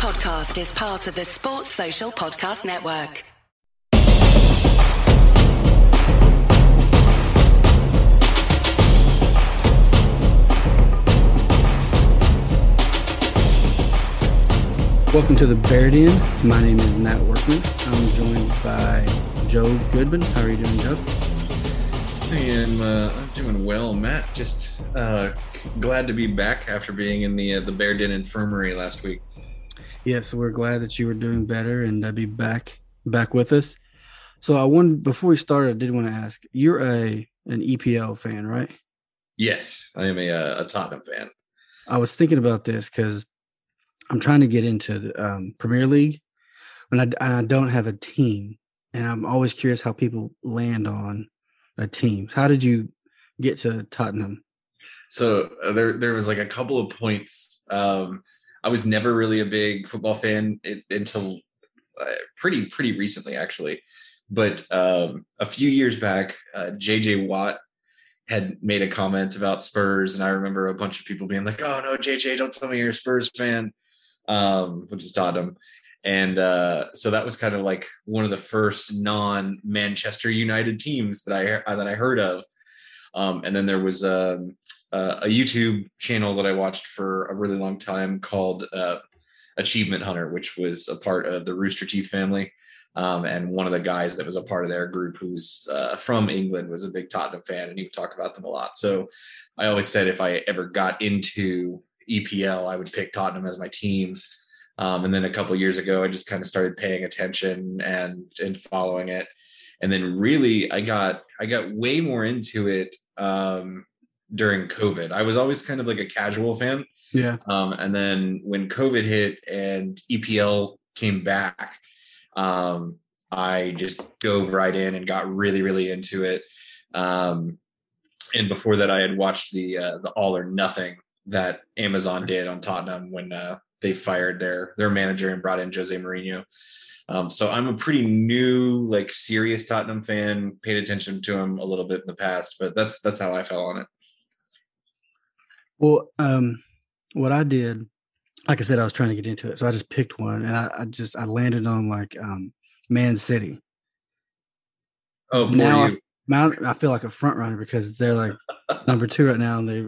podcast is part of the Sports Social Podcast Network. Welcome to the Bear Den. My name is Matt Workman. I'm joined by Joe Goodman. How are you doing, Joe? I am. Uh, I'm doing well, Matt. Just uh, glad to be back after being in the uh, the Bear Den Infirmary last week. Yes, we're glad that you were doing better and to be back back with us. So I wanted before we started, I did want to ask: You're a an EPL fan, right? Yes, I am a, uh, a Tottenham fan. I was thinking about this because I'm trying to get into the um, Premier League, and I, and I don't have a team, and I'm always curious how people land on a team. How did you get to Tottenham? So uh, there there was like a couple of points. Um, I was never really a big football fan it, until uh, pretty pretty recently, actually. But um, a few years back, uh, JJ Watt had made a comment about Spurs, and I remember a bunch of people being like, "Oh no, JJ, don't tell me you're a Spurs fan," um, which is Tottenham. And uh, so that was kind of like one of the first non-Manchester United teams that I that I heard of. Um, and then there was um, uh, a YouTube channel that I watched for a really long time called uh, Achievement Hunter, which was a part of the Rooster Teeth family. Um, and one of the guys that was a part of their group who was uh, from England was a big Tottenham fan, and he would talk about them a lot. So I always said if I ever got into EPL, I would pick Tottenham as my team. Um, and then a couple years ago, I just kind of started paying attention and and following it. And then really, I got I got way more into it um, during COVID. I was always kind of like a casual fan. Yeah. Um, and then when COVID hit and EPL came back, um, I just dove right in and got really, really into it. Um, and before that, I had watched the uh, the All or Nothing that Amazon did on Tottenham when uh, they fired their their manager and brought in Jose Mourinho. Um, so I'm a pretty new, like serious Tottenham fan. Paid attention to him a little bit in the past, but that's that's how I fell on it. Well, um, what I did, like I said, I was trying to get into it, so I just picked one, and I, I just I landed on like um, Man City. Oh, now I, now I feel like a front runner because they're like number two right now, and they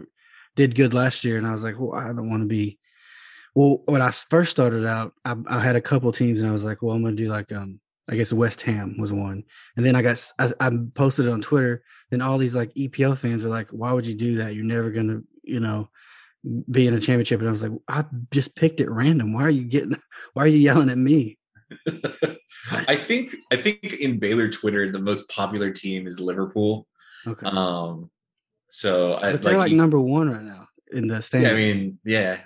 did good last year, and I was like, well, I don't want to be. Well, when I first started out, I, I had a couple teams, and I was like, well, I'm going to do like um, I guess West Ham was one, and then I got I, I posted it on Twitter. Then all these like EPL fans are like, why would you do that? You're never going to you know, be in a championship. And I was like, I just picked it random. Why are you getting, why are you yelling at me? I think, I think in Baylor Twitter, the most popular team is Liverpool. Okay. Um, so I, they're like, like, number one right now in the standings. Yeah, I mean, yeah.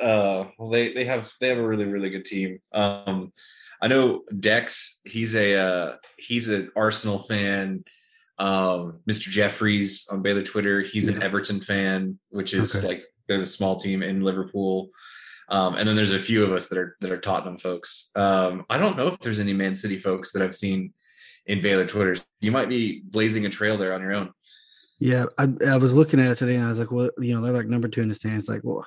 Uh, well, they, they have, they have a really, really good team. Um, I know Dex, he's a, uh, he's an Arsenal fan um, Mr. Jeffries on Baylor Twitter, he's an Everton fan, which is okay. like they're the small team in Liverpool. Um, and then there's a few of us that are that are Tottenham folks. Um, I don't know if there's any Man City folks that I've seen in Baylor Twitter. You might be blazing a trail there on your own. Yeah, I, I was looking at it today and I was like, well, you know, they're like number two in the stands. Like, well,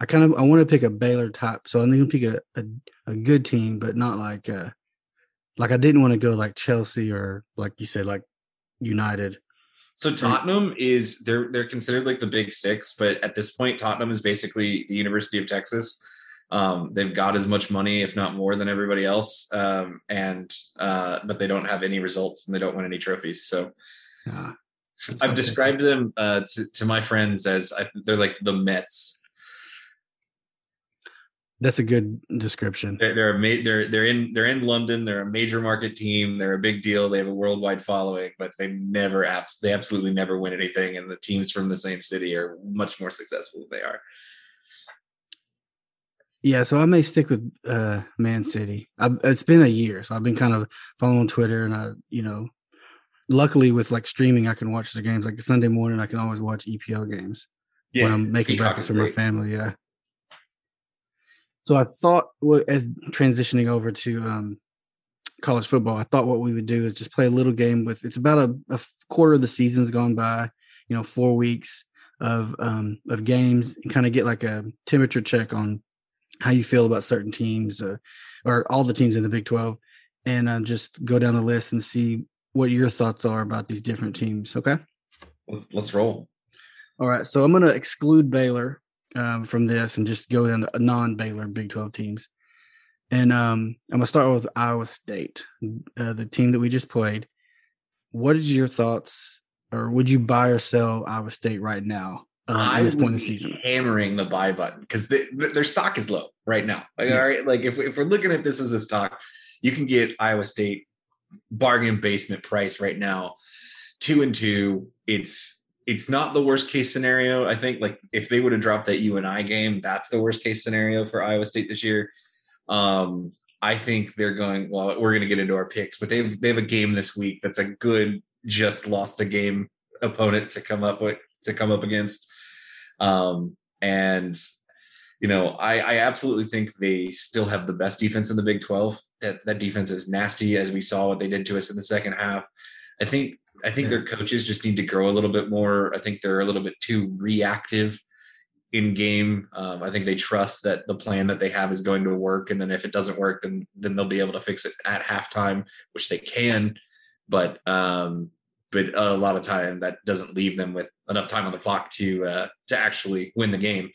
I kind of I want to pick a Baylor top, so I'm going to pick a, a, a good team, but not like uh like I didn't want to go like Chelsea or like you said like United. So Tottenham is they're they're considered like the big six, but at this point, Tottenham is basically the University of Texas. Um, they've got as much money, if not more, than everybody else, um, and uh, but they don't have any results and they don't win any trophies. So uh, I've described them uh, to, to, my friends as I, they're like the Mets that's a good description. They're they're, ma- they're they're in they're in London. They're a major market team. They're a big deal. They have a worldwide following, but they never abs- they absolutely never win anything. And the teams from the same city are much more successful than they are. Yeah, so I may stick with uh, Man City. I, it's been a year, so I've been kind of following Twitter, and I, you know, luckily with like streaming, I can watch the games. Like Sunday morning, I can always watch EPL games yeah, when I'm making breakfast for my family. Yeah. So I thought, well, as transitioning over to um, college football, I thought what we would do is just play a little game with. It's about a, a quarter of the season's gone by. You know, four weeks of um, of games, and kind of get like a temperature check on how you feel about certain teams uh, or all the teams in the Big 12 and uh, just go down the list and see what your thoughts are about these different teams. Okay. Let's let's roll. All right. So I'm going to exclude Baylor um, from this and just go down to non Baylor Big 12 teams. And um, I'm going to start with Iowa State, uh, the team that we just played. What is your thoughts, or would you buy or sell Iowa State right now um, at this point in the season? Hammering the buy button because their stock is low right now. Like, yeah. all right, like if, if we're looking at this as a stock, you can get Iowa State bargain basement price right now, two and two. It's it's not the worst case scenario. I think like if they would have dropped that UNI game, that's the worst case scenario for Iowa State this year. Um, I think they're going. Well, we're going to get into our picks, but they've they have a game this week that's a good, just lost a game opponent to come up with to come up against. Um, and you know, I, I absolutely think they still have the best defense in the Big 12. That that defense is nasty, as we saw what they did to us in the second half. I think I think their coaches just need to grow a little bit more. I think they're a little bit too reactive in game. Um, I think they trust that the plan that they have is going to work, and then if it doesn't work, then then they'll be able to fix it at halftime, which they can. But um, but a lot of time that doesn't leave them with enough time on the clock to uh, to actually win the game.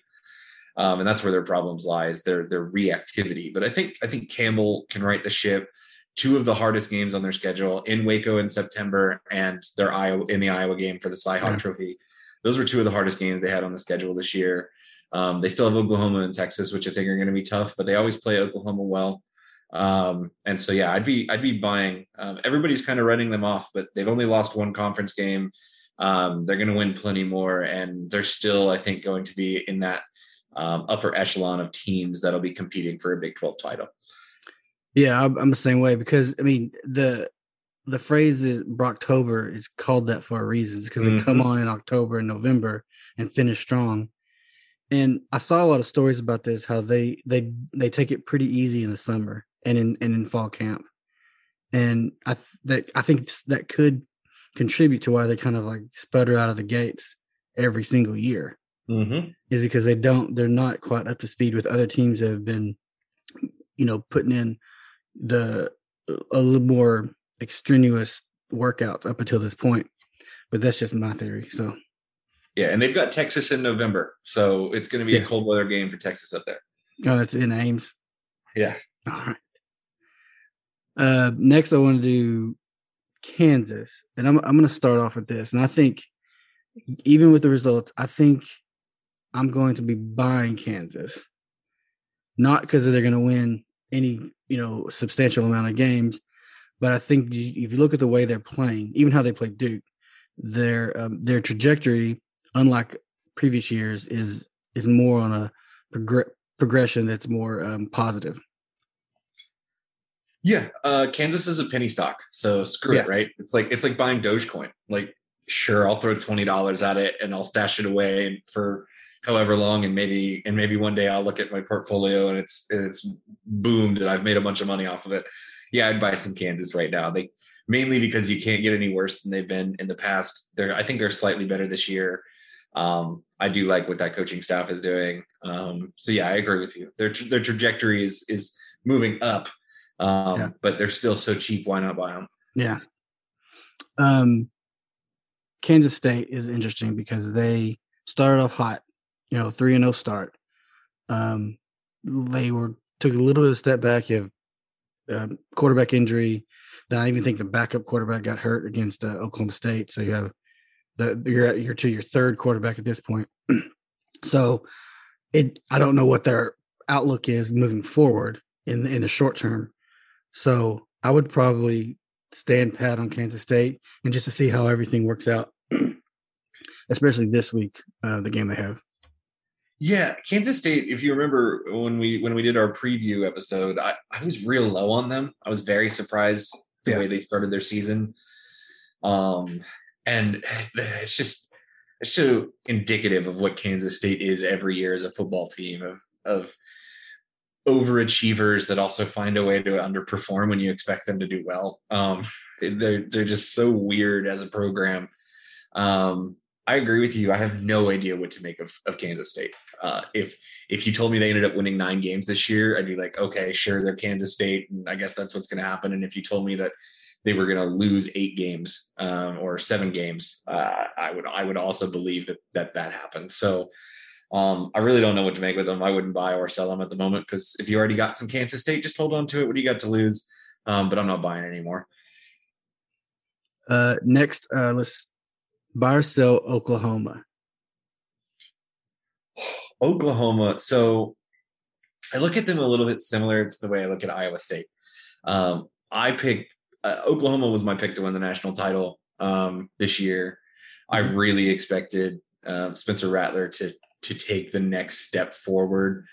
Um, and that's where their problems lies their their reactivity. But I think I think Campbell can right the ship. Two of the hardest games on their schedule in Waco in September and their Iowa in the Iowa game for the Cyhawk yeah. Trophy those were two of the hardest games they had on the schedule this year. Um, they still have Oklahoma and Texas, which I think are going to be tough, but they always play Oklahoma well. Um, and so, yeah, I'd be I'd be buying. Um, everybody's kind of running them off, but they've only lost one conference game. Um, they're going to win plenty more, and they're still, I think, going to be in that um, upper echelon of teams that'll be competing for a Big Twelve title. Yeah, I'm the same way because I mean the the phrase is Brocktober is called that for a reason because mm-hmm. they come on in October and November and finish strong. And I saw a lot of stories about this how they they they take it pretty easy in the summer and in and in fall camp. And I th- that I think that could contribute to why they kind of like sputter out of the gates every single year. Mm-hmm. Is because they don't they're not quite up to speed with other teams that have been, you know, putting in the a little more extraneous workouts up until this point. But that's just my theory. So yeah, and they've got Texas in November, so it's going to be yeah. a cold weather game for Texas up there. Oh, that's in Ames. Yeah. All right. Uh, next, I want to do Kansas, and I'm I'm going to start off with this, and I think even with the results, I think I'm going to be buying Kansas, not because they're going to win any you know substantial amount of games, but I think if you look at the way they're playing, even how they play Duke, their um, their trajectory, unlike previous years, is is more on a prog- progression that's more um, positive. Yeah, uh, Kansas is a penny stock, so screw yeah. it, right? It's like it's like buying Dogecoin. Like, sure, I'll throw twenty dollars at it and I'll stash it away for however long, and maybe and maybe one day I'll look at my portfolio and it's it's boomed and I've made a bunch of money off of it yeah, I'd buy some Kansas right now. They mainly because you can't get any worse than they've been in the past. They're I think they're slightly better this year. Um, I do like what that coaching staff is doing. Um, so yeah, I agree with you. Their their trajectory is is moving up, um, yeah. but they're still so cheap. Why not buy them? Yeah. Um, Kansas State is interesting because they started off hot, you know, three and zero oh start. Um, they were took a little bit of step back. You have um, quarterback injury. Then I even think the backup quarterback got hurt against uh, Oklahoma State. So you have the you're at to your third quarterback at this point. so it I don't know what their outlook is moving forward in in the short term. So I would probably stand pat on Kansas State and just to see how everything works out, especially this week, uh, the game they have. Yeah, Kansas State. If you remember when we when we did our preview episode, I, I was real low on them. I was very surprised the yeah. way they started their season. Um, and it's just it's so indicative of what Kansas State is every year as a football team of of overachievers that also find a way to underperform when you expect them to do well. Um, they're they're just so weird as a program. Um, I agree with you. I have no idea what to make of, of Kansas State. Uh, if if you told me they ended up winning nine games this year, I'd be like, okay, sure, they're Kansas State, and I guess that's what's going to happen. And if you told me that they were going to lose eight games um, or seven games, uh, I would I would also believe that that that happened. So um, I really don't know what to make with them. I wouldn't buy or sell them at the moment because if you already got some Kansas State, just hold on to it. What do you got to lose? Um, but I'm not buying anymore. Uh, next, uh, let's sell Oklahoma. Oklahoma. So I look at them a little bit similar to the way I look at Iowa State. Um, I picked uh, Oklahoma was my pick to win the national title um, this year. I Mm-hmm. really expected um, Spencer Rattler to to take the next step forward,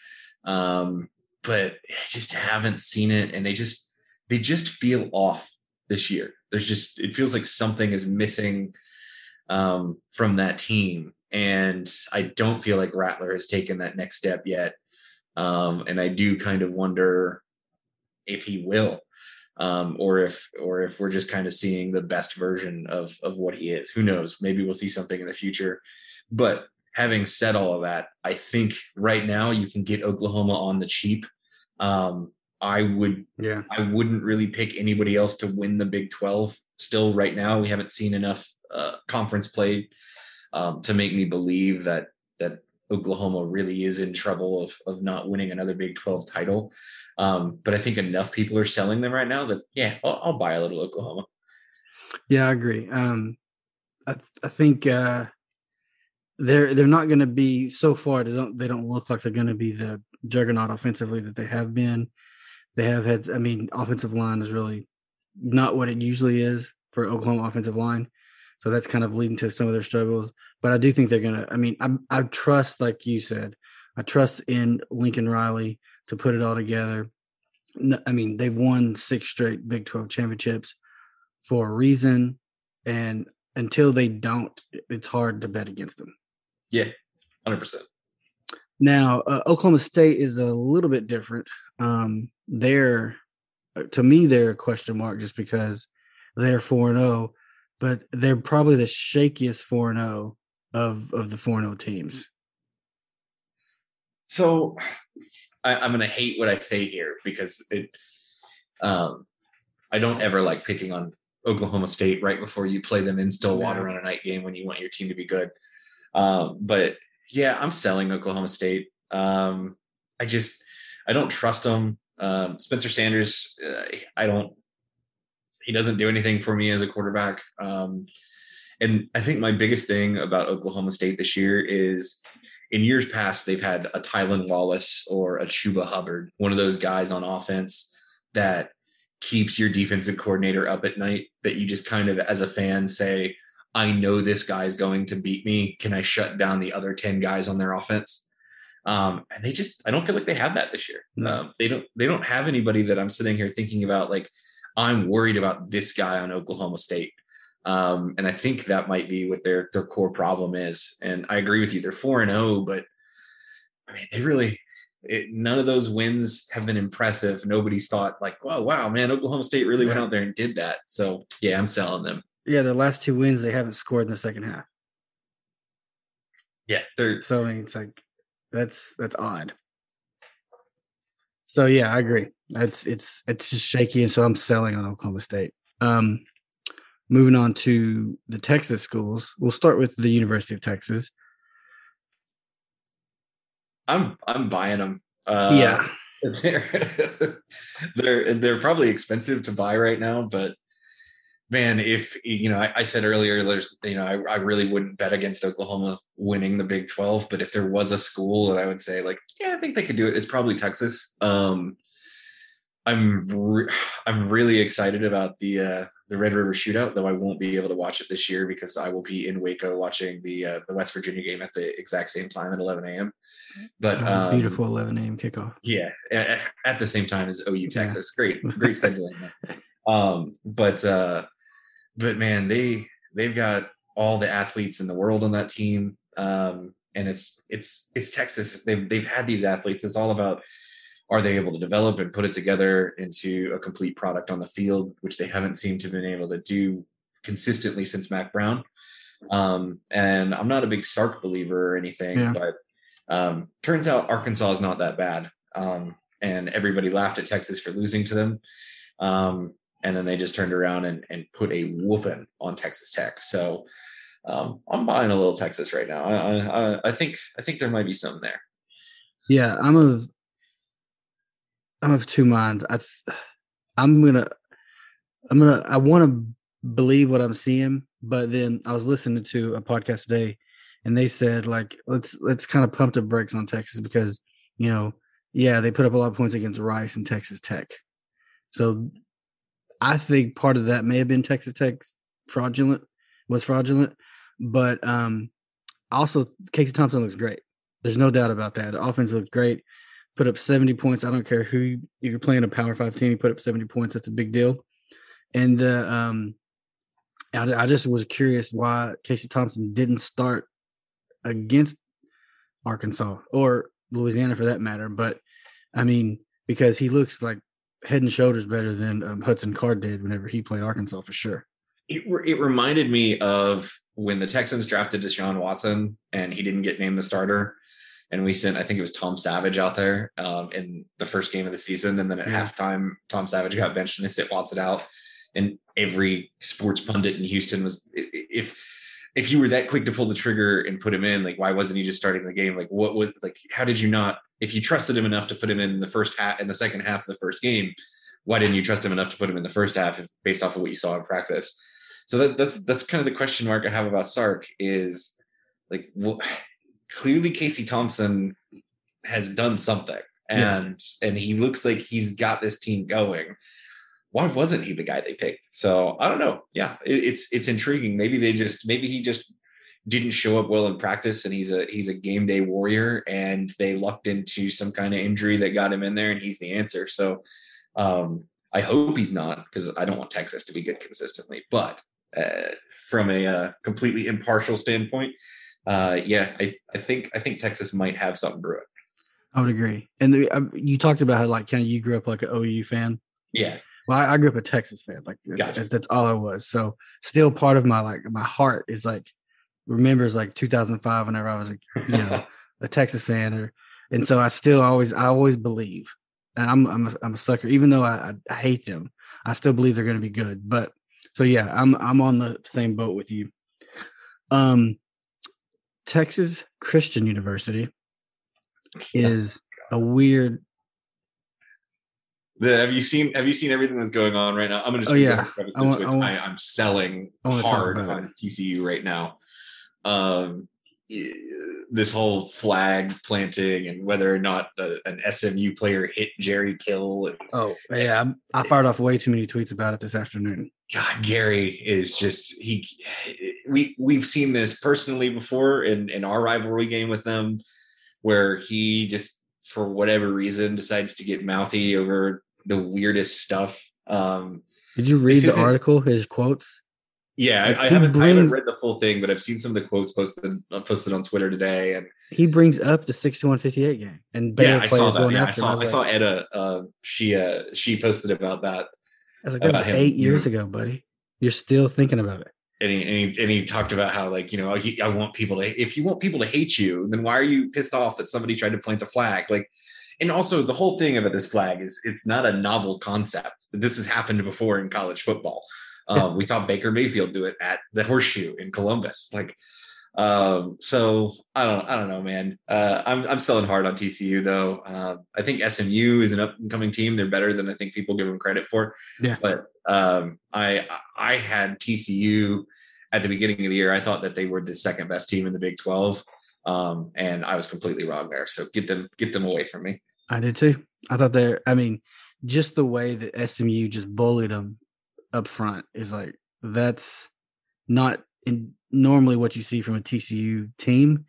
um, but I just haven't seen it, and they just they just feel off this year. There's just it feels like something is missing um, from that team, and I don't feel like Rattler has taken that next step yet. Um, and I do kind of wonder if he will um, or if or if we're just kind of seeing the best version of of what he is. Who knows? Maybe we'll see something in the future. But having said all of that, I think right now you can get Oklahoma on the cheap. Um, I would Yeah. I wouldn't really pick anybody else to win the Big Twelve. Still, right now we haven't seen enough uh, conference play um, to make me believe that that Oklahoma really is in trouble of of not winning another Big Twelve title. Um, but I think enough people are selling them right now that yeah, I'll, I'll buy a little Oklahoma. Yeah, I agree. Um, I th- I think uh, they're they're not going to be so far. They don't they don't look like they're going to be the juggernaut offensively that they have been. They have had. I mean, offensive line is really not what it usually is for Oklahoma offensive line. So that's kind of leading to some of their struggles. But I do think they're gonna. I mean, I I trust, like you said, I trust in Lincoln Riley to put it all together. I mean, they've won six straight Big Twelve championships for a reason, and until they don't, it's hard to bet against them. Yeah, hundred percent. Now, uh, Oklahoma State is a little bit different. Um, they're, uh, to me, they're a question mark just because they're four and zero, but they're probably the shakiest four and zero of of the four and zero teams. So I, I'm going to hate what I say here because it. Um, I don't ever like picking on Oklahoma State right before you play them in Stillwater No. on a night game when you want your team to be good. Um, but yeah, I'm selling Oklahoma State. Um, I just I don't trust them. Um, Spencer Sanders, uh, I don't. He doesn't do anything for me as a quarterback. Um, and I think my biggest thing about Oklahoma State this year is in years past, they've had a Tylan Wallace or a Chuba Hubbard, one of those guys on offense that keeps your defensive coordinator up at night that you just kind of, as a fan, say, I know this guy's going to beat me. Can I shut down the other 10 guys on their offense? Um, and they just, I don't feel like they have that this year. No. Um, they don't, they don't have anybody that I'm sitting here thinking about, like, I'm worried about this guy on Oklahoma State. Um, and I think that might be what their their core problem is. And I agree with you; they're four and zero, but I mean, they really it, none of those wins have been impressive. Nobody's thought like, "Whoa, wow, man, Oklahoma State really went out there and did that." So yeah, I'm selling them. Yeah, the last two wins they haven't scored in the second half. Yeah, they're So I mean, it's like that's that's odd. So yeah, I agree. That's it's it's just shaky, and so I'm selling on Oklahoma State. Um, moving on to the Texas schools, we'll start with the University of Texas. I'm I'm buying them. Uh, yeah, they're they're they're probably expensive to buy right now, but man, if you know, I, I said earlier, there's you know, I, I really wouldn't bet against Oklahoma winning the Big Twelve, but if there was a school that I would say like, yeah, I think they could do it, it's probably Texas. Um, I'm re- I'm really excited about the uh, the Red River Shootout, though I won't be able to watch it this year because I will be in Waco watching the uh, the West Virginia game at the exact same time at 11 a.m. But Uh, um, beautiful 11 a.m. kickoff. yeah, a- at the same time as OU Yeah. Texas. Great, great scheduling. um, but uh, but man, they they've got all the athletes in the world on that team, um, and it's it's it's Texas. They've they've had these athletes. It's all about are they able to develop and put it together into a complete product on the field, which they haven't seemed to have been able to do consistently since Mack Brown. Um, and I'm not a big Sark believer or anything, Yeah. but um, turns out Arkansas is not that bad. Um, and everybody laughed at Texas for losing to them. And then they just turned around and, and put a whooping on Texas Tech. So um, I'm buying a little Texas right now. I, I, I- I think I think there might be something there. Yeah, I'm of I'm of two minds. I I'm gonna I'm gonna I want to believe what I'm seeing, but then I was listening to a podcast today, and they said like let's let's kind of pump the brakes on Texas because you know yeah they put up a lot of points against Rice and Texas Tech, so I think part of that may have been Texas Tech's fraudulent was fraudulent, but um also Casey Thompson looks great. There's no doubt about that. The offense looked great. Put up 70 points. I don't care who you're playing a power five team. He put up 70 points. That's a big deal. And uh, um, I, I just was curious why Casey Thompson didn't start against Arkansas or Louisiana for that matter. But I mean, because he looks like head and shoulders better than um, Hudson Card did whenever he played Arkansas for sure. It, re- it reminded me of when the Texans drafted Deshaun Watson and he didn't get named the starter. And we sent, I think it was Tom Savage out there um, in the first game of the season. And then at Yeah. halftime, Tom Savage got benched and they sent Watson out. And every sports pundit in Houston was, if if you were that quick to pull the trigger and put him in, like why wasn't he just starting the game? Like what was like? How did you not? If you trusted him enough to put him in the first half, in the second half of the first game, why didn't you trust him enough to put him in the first half, if, based off of what you saw in practice? So that, that's that's kind of the question mark I have about Sark is like well, clearly Casey Thompson has done something Yeah. and and he looks like he's got this team going. Why wasn't he the guy they picked? So I don't know. Yeah, it, it's it's intriguing. Maybe they just maybe he just didn't show up well in practice and he's a he's a game day warrior and they lucked into some kind of injury that got him in there and he's the answer. So um I hope he's not because I don't want Texas to be good consistently. But uh, from a uh, completely impartial standpoint, uh, yeah, I, I think I think Texas might have something brewing. I would agree. And the, uh, you talked about how like kind of you grew up like an OU fan. Yeah, Well, I, I grew up a Texas fan. Like that's, Gotcha. that's all I was. So still part of my like my heart is like remembers like 2005 whenever I was you know a Texas fan or and so I still always I always believe and I'm I'm a, I'm a sucker even though I, I hate them I still believe they're going to be good. But so yeah, I'm I'm on the same boat with you. Um, Texas Christian University is a weird The, have you seen Have you seen everything that's going on right now? I'm gonna just Oh, yeah. I want, with, I want, I, I'm selling hard on TCU right now. Um, this whole flag planting and whether or not uh, an SMU player hit Jerry Kill. Oh yeah I, I fired off way too many tweets about it this afternoon. God, Gary is just he. We we've seen this personally before in in our rivalry game with them, where he just for whatever reason decides to get mouthy over the weirdest stuff. Um, Did you read the article? His quotes. Yeah, Like, I, I haven't I haven't read the full thing, but I've seen some of the quotes posted uh, posted on Twitter today, and He brings up the sixty-one fifty-eight game and Baylor yeah, I saw that. Yeah, I saw I was saw like, Edda. Uh, she uh, she posted about that. I was like, that was eight you years ago, buddy. You're still thinking about it. and he, and he and he talked about how like you know he, I want people to if you want people to hate you then why are you pissed off that somebody tried to plant a flag like and also the whole thing about this flag is it's not a novel concept this has happened before in college football um, we saw Baker Mayfield do it at the Horseshoe in Columbus. Like um so I don't I don't know man. Uh I'm I'm selling hard on TCU though. Uh, I think SMU is an up and coming team. They're better than I think people give them credit for. Yeah. but um I I had TCU at the beginning of the year. I thought that they were the second best team in the Big 12 um and I was completely wrong there. So get them get them away from me. I did too. I thought they're. I mean, just the way that SMU just bullied them up front is like that's not in, normally what you see from a TCU team.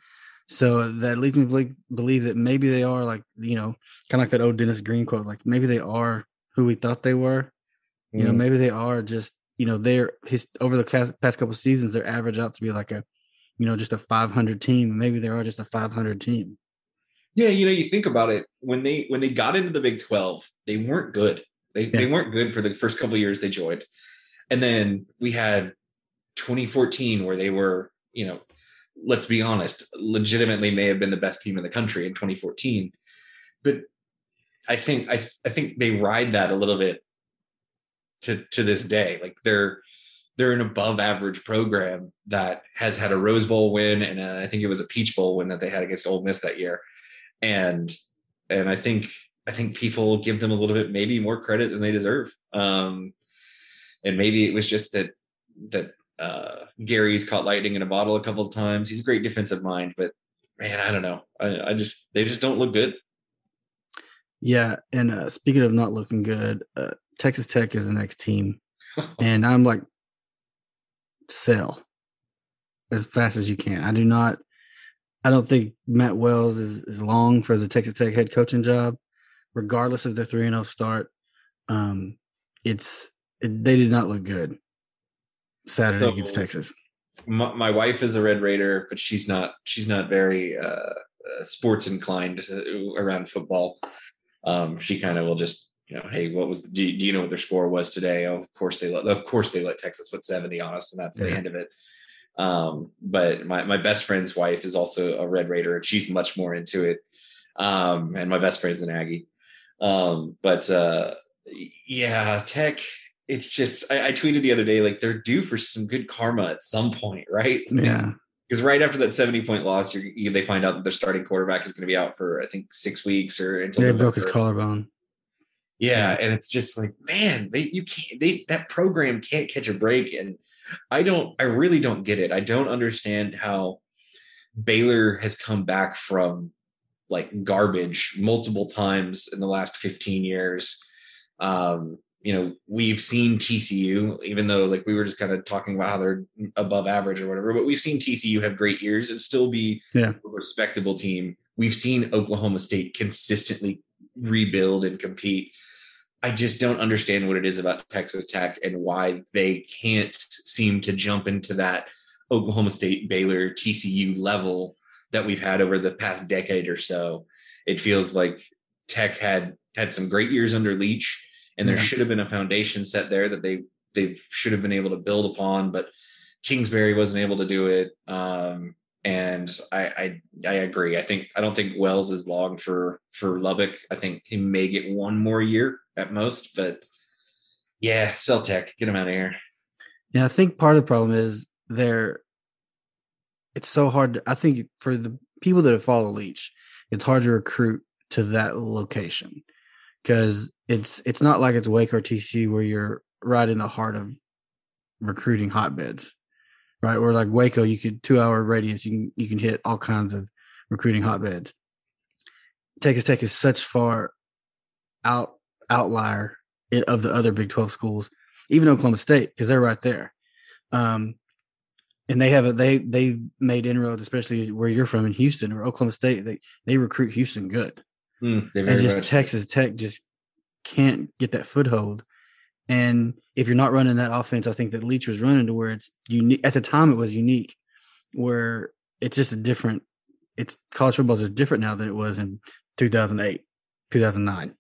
So that leads me to believe, believe that maybe they are like you know, kind of like that old Dennis Green quote, like maybe they are who we thought they were. You know, mm. maybe they are just you know they're his over the past, past couple seasons they're average out to be like a you know just a 500 team. Maybe they are just a 500 team. Yeah, you know, you think about it when they when they got into the Big Twelve, they weren't good. They they weren't good for the first couple of years they joined, and then we had 2014 where they were you know, let's be honest, legitimately may have been the best team in the country in 2014. But I think I I think they ride that a little bit to to this day. Like they're they're an above average program that has had a Rose Bowl win and a, I think it was a Peach Bowl win that they had against Ole Miss that year, and and I think I think people give them a little bit maybe more credit than they deserve. Um, and maybe it was just that that uh, Gary's caught lightning in a bottle a couple of times. He's a great defensive mind, but man, I don't know. I, I just they just don't look good. Yeah, and uh, speaking of not looking good, uh, Texas Tech is the next team, and I'm like, sell as fast as you can. I do not. I don't think Matt Wells is, is long for the Texas Tech head coaching job, regardless of their three and zero start. Um, it's it, they did not look good Saturday so, against Texas. My, my, wife is a Red Raider, but she's not. She's not very uh, uh, sports inclined around football. Um, she kind of will just, you know, hey, what was? Do, do, you know what their score was today? Oh, of course they let. Of course they let Texas put seventy on us, and that's yeah. the end of it. Um, but my my best friend's wife is also a Red Raider, and she's much more into it. Um, and my best friend's an Aggie. Um, but uh, yeah, Tech it's just I, I, tweeted the other day like they're due for some good karma at some point, right? Yeah. Because right after that 70 point loss, you, they find out that their starting quarterback is going to be out for I think six weeks or until they broke his collarbone. Yeah, and it's just like, man, they you can't they that program can't catch a break, and I don't, I really don't get it. I don't understand how Baylor has come back from like garbage multiple times in the last 15 years. Um, you know, we've seen TCU, even though like we were just kind of talking about how they're above average or whatever, but we've seen TCU have great years and still be yeah. a respectable team. We've seen Oklahoma State consistently rebuild and compete. I just don't understand what it is about Texas Tech and why they can't seem to jump into that Oklahoma State, Baylor, TCU level that we've had over the past decade or so. It feels like Tech had had some great years under Leach and there yeah. should have been a foundation set there that they they should have been able to build upon but kingsbury wasn't able to do it. Um, and I, I i agree. I think i don't think wells is long for for lubbock. I think he may get one more year at most but yeah sell tech, get him out of here. Yeah i think part of the problem is they're it's so hard to, i think for the people that follow leach it's hard to recruit to that location because it's it's not like it's Wake or TC where you're right in the heart of recruiting hotbeds, right? Where like Waco, you could two hour radius, you can you can hit all kinds of recruiting hotbeds. Texas Tech is such far out outlier of the other Big Twelve schools, even Oklahoma State because they're right there. Um, and they have a, they they made inroads, especially where you're from in Houston or Oklahoma State. They they recruit Houston good. Mm, and just Texas Tech just can't get that foothold. And if you're not running that offense, I think that Leach was running to where it's unique. At the time, it was unique, where it's just a different. It's college football is just different now than it was in 2008, 2009.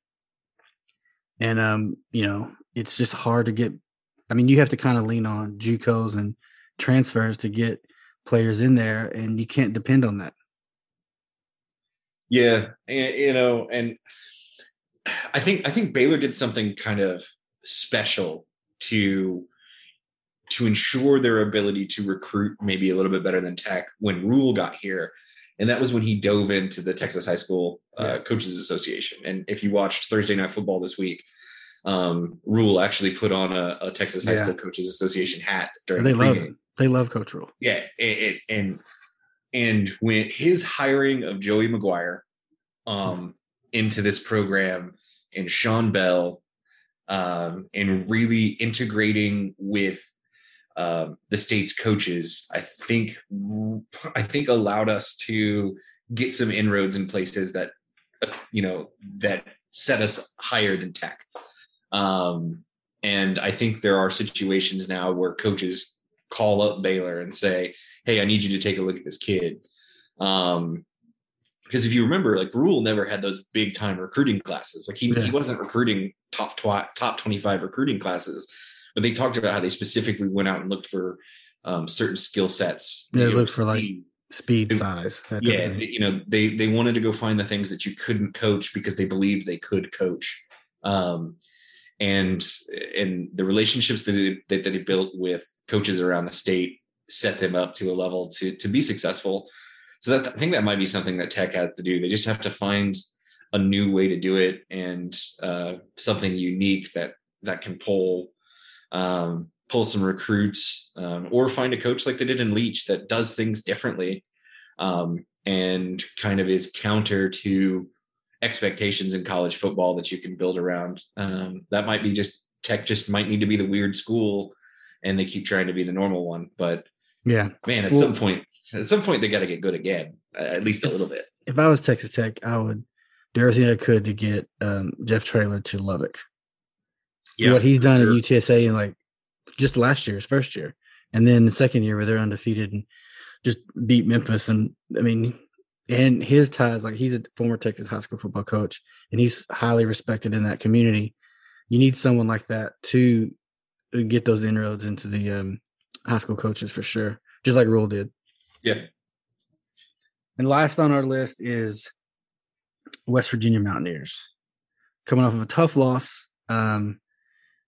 And um, you know, it's just hard to get. I mean, you have to kind of lean on JUCOs and transfers to get players in there, and you can't depend on that. Yeah, and, you know, and I think I think Baylor did something kind of special to to ensure their ability to recruit maybe a little bit better than Tech when Rhule got here. And that was when he dove into the Texas High School uh, yeah. Coaches Association. And if you watched Thursday Night Football this week, um, Rhule actually put on a, a Texas High yeah. School Coaches Association hat during they the love it. They love Coach Rhule. Yeah, and, and and when his hiring of Joey McGuire um, into this program and Sean Bell um, and really integrating with uh, the state's coaches, I think I think allowed us to get some inroads in places that you know that set us higher than tech. Um, and I think there are situations now where coaches call up Baylor and say, "Hey, I need you to take a look at this kid." Um, because if you remember, like Rhule never had those big time recruiting classes. Like he, yeah. he wasn't recruiting top tw- top 25 recruiting classes, but they talked about how they specifically went out and looked for um, certain skill sets. They looked for like speed. size. yeah, you know, they they wanted to go find the things that you couldn't coach because they believed they could coach. Um, and and the relationships that they, that they built with coaches around the state set them up to a level to to be successful. So that I think that might be something that Tech has to do. They just have to find a new way to do it and uh, something unique that that can pull um, pull some recruits um, or find a coach like they did in Leach that does things differently um, and kind of is counter to expectations in college football that you can build around. Um, that might be just Tech just might need to be the weird school, and they keep trying to be the normal one. But Yeah. man, at Well- some point, at some point, they got to get good again, uh, at least a little bit. If I was Texas Tech, I would do everything I could to get um, Jeff Traylor to Lubbock. Yeah, what he's done sure. at UTSA in like just last year, his first year, and then the second year where they're undefeated and just beat Memphis. And I mean, and his ties like he's a former Texas high school football coach, and he's highly respected in that community. You need someone like that to uh, get those inroads into the um, high school coaches for sure, just like Rhule did. Yeah. And last on our list is West Virginia Mountaineers, coming off of a tough loss. Um,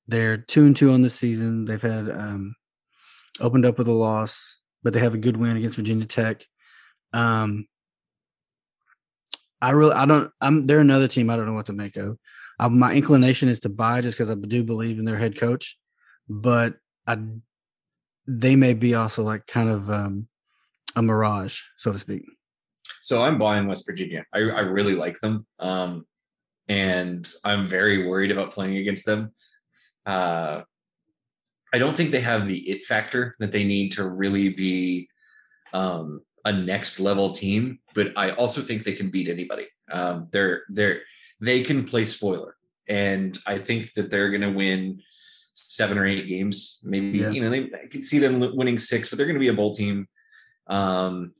they're two and two on this season. They've had um, opened up with a loss, but they have a good win against Virginia Tech. Um, I really, I don't. I'm. They're another team. I don't know what to make of. Uh, my inclination is to buy just because I do believe in their head coach, but I, they may be also like kind of um, a mirage, so to speak. So I'm buying West Virginia. I, I really like them. Um, and I'm very worried about playing against them. Uh, I don't think they have the it factor that they need to really be um, a next level team, but I also think they can beat anybody. Um, they're they're they can play spoiler, and I think that they're going to win seven or eight games. Maybe Yeah. you know they I can see them winning six, but they're going to be a bowl team. Um,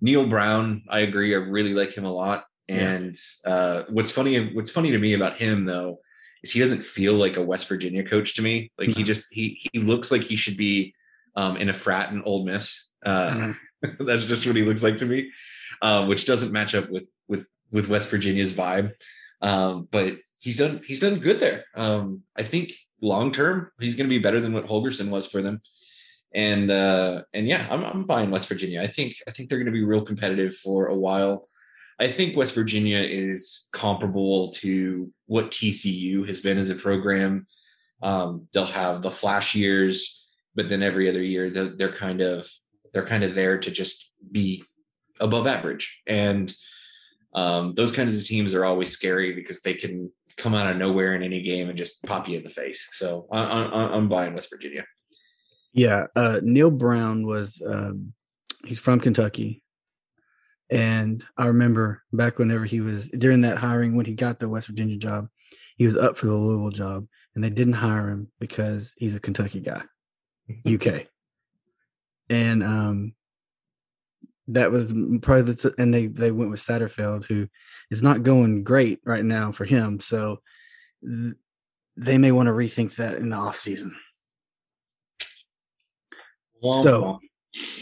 Neal Brown, I agree. I really like him a lot. Yeah. And uh, what's funny, what's funny to me about him though, is he doesn't feel like a West Virginia coach to me. Like he just he he looks like he should be um, in a frat in Ole Miss. Uh, Mhm. that's just what he looks like to me, uh, which doesn't match up with with with West Virginia's vibe. Um, but he's done he's done good there. Um, I think long term he's going to be better than what Holgorsen was for them. And uh, and yeah, I'm I'm buying West Virginia. I think I think they're going to be real competitive for a while. I think West Virginia is comparable to what TCU has been as a program. Um, they'll have the flash years, but then every other year they're, they're kind of they're kind of there to just be above average. And um, those kinds of teams are always scary because they can come out of nowhere in any game and just pop you in the face. So I, I'm buying West Virginia. Yeah, uh, Neal Brown was um, he's from Kentucky, and I remember back whenever he was during that hiring when he got the West Virginia job, he was up for the Louisville job, and they didn't hire him because he's a Kentucky guy, UK, and um, that was probably the and they they went with Satterfield, who is not going great right now for him, so th- they may want to rethink that in the off season. So-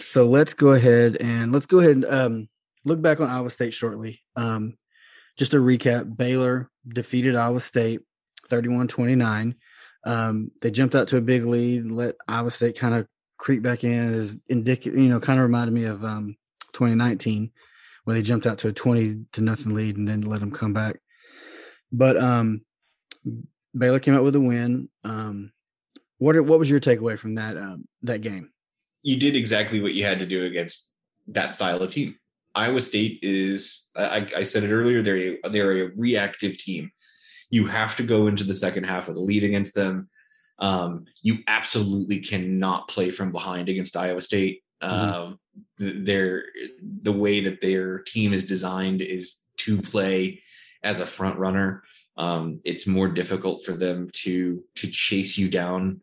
So let's go ahead and let's go ahead and um, look back on Iowa State shortly. Um, just to recap, Baylor defeated Iowa State 31 29. Um, they jumped out to a big lead, let Iowa State kind of creep back in is indicative, you know, kind of reminded me of um, 2019 where they jumped out to a 20 to nothing lead and then let them come back. But um, Baylor came out with a win. Um, what are, what was your takeaway from that um, that game? you did exactly what you had to do against that style of team. Iowa State is, I, I said it earlier, they're a, they're a reactive team. You have to go into the second half with a lead against them. Um, you absolutely cannot play from behind against Iowa State. Um, th- their the way that their team is designed is to play as a front runner. Um, it's more difficult for them to to chase you down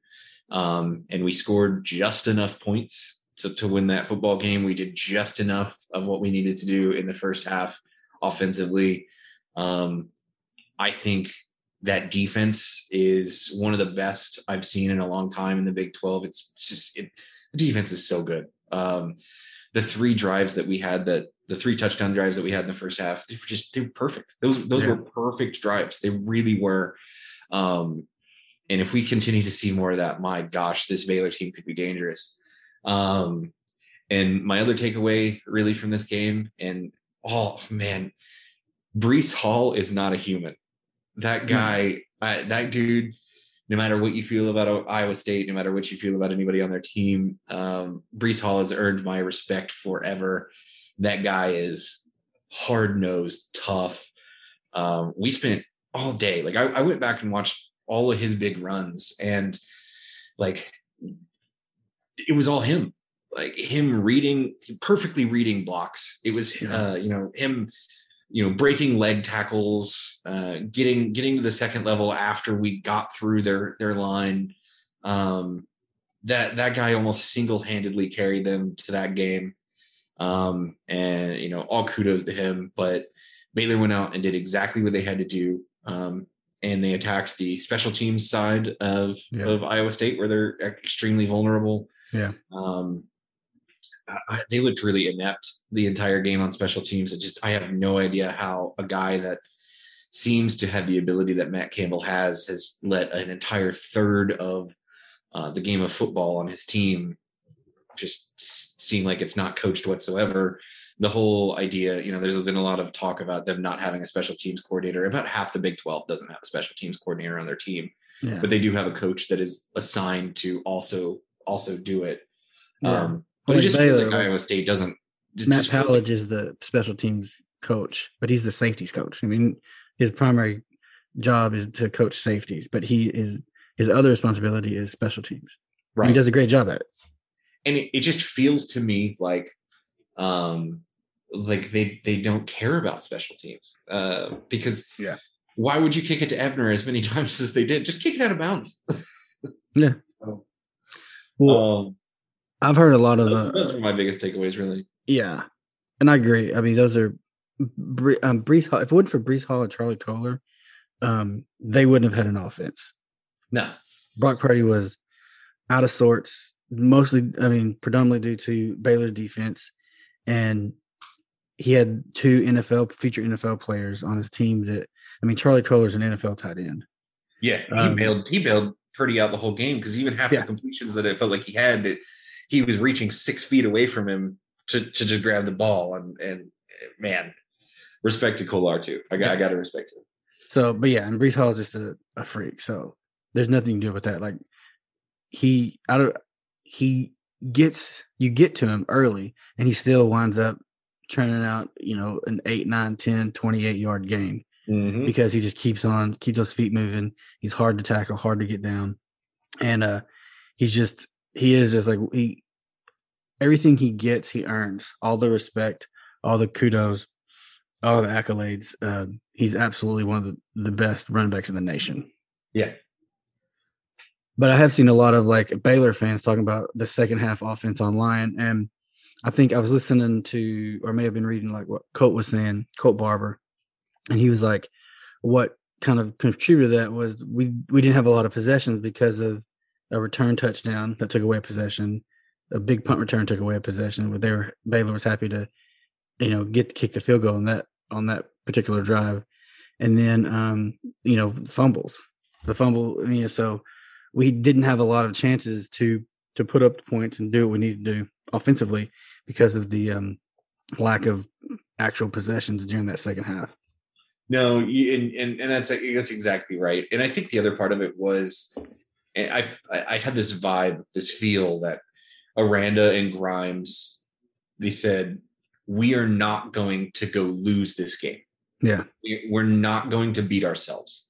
um, and we scored just enough points to, to win that football game. We did just enough of what we needed to do in the first half offensively. Um, I think that defense is one of the best I've seen in a long time in the Big 12. It's just, it, the defense is so good. Um, the three drives that we had that the three touchdown drives that we had in the first half, they were just they were perfect. Those those Yeah. were perfect drives. They really were. Um, and if we continue to see more of that, my gosh, this Baylor team could be dangerous. Um, and my other takeaway really from this game, and oh man, Breece Hall is not a human. That guy, I, that dude, no matter what you feel about Iowa State, no matter what you feel about anybody on their team, um, Breece Hall has earned my respect forever. That guy is hard nosed, tough. Um, we spent all day, like I, I went back and watched all of his big runs, and like it was all him like him reading perfectly reading blocks it was uh you know him you know breaking leg tackles uh getting getting to the second level after we got through their their line um that that guy almost single-handedly carried them to that game um and you know all kudos to him but Baylor went out and did exactly what they had to do um and they attacked the special teams side of Yeah. of Iowa State where they're extremely vulnerable Yeah. um, I- they looked really inept the entire game on special teams. It just I have no idea how a guy that seems to have the ability that Matt Campbell has has let an entire third of uh, the game of football on his team just seem like it's not coached whatsoever. The whole idea, you know, there's been a lot of talk about them not having a special teams coordinator. About half the Big 12 doesn't have a special teams coordinator on their team Yeah. but they do have a coach that is assigned to also also do it. Yeah. Um, but Like it just feels Baylor, like like- Iowa State doesn't. Just, Matt Pallage like- is the special teams coach, but he's the safeties coach. I mean, his primary job is to coach safeties, but he is his other responsibility is special teams. Right, He does a great job at it. and it, it just feels to me like, um, like they they don't care about special teams. Uh, because Yeah. why would you kick it to Ebner as many times as they did? Just kick it out of bounds. Yeah. So, Well, um, I've heard a lot of those, uh, those are my biggest takeaways, really. Yeah, and I agree. I mean, those are um, Breece Hall. If it wasn't for Breece Hall and Charlie Kolar, um, they wouldn't have had an offense. No, Brock Purdy was out of sorts, mostly, I mean, predominantly due to Baylor's defense, and he had two NFL featured NFL players on his team. That I mean, Charlie Kolar's an NFL tight end. Yeah, he Um, bailed. He bailed pretty out the whole game because even half Yeah. the completions that it felt like he had, that he was reaching six feet away from him to, to just grab the ball. And and man, respect to Kolar too. I got I got to respect him. So, but yeah, and Breece Hall is just a, a freak. So there's nothing to do with that. Like he out of he gets you get to him early and he still winds up turning out, you know, an 8, 9, 10, 28 yard game Mm-hmm. because he just keeps on keep those feet moving. He's hard to tackle, hard to get down. And uh he's just he is just like he everything he gets, he earns. All the respect, all the kudos, all the accolades. Uh, he's absolutely one of the, the best running backs in the nation. Yeah. But I have seen a lot of like Baylor fans talking about the second half offense online. And I think I was listening to, or may have been reading like what Colt was saying, Colt Barber. And he was like, what kind of contributed to that was we, we didn't have a lot of possessions because of a return touchdown that took away possession. A big punt return took away a possession, but they were Baylor was happy to, you know, get to kick the field goal on that on that particular drive. And then um, you know, fumbles. The fumble, I mean, so we didn't have a lot of chances to to put up the points and do what we need to do offensively because of the um lack of actual possessions during that second half. No, and, and and that's that's exactly right. And I think the other part of it was, and I I had this vibe, this feel that Aranda and Grimes, they said we are not going to go lose this game. Yeah. We- We're not going to beat ourselves.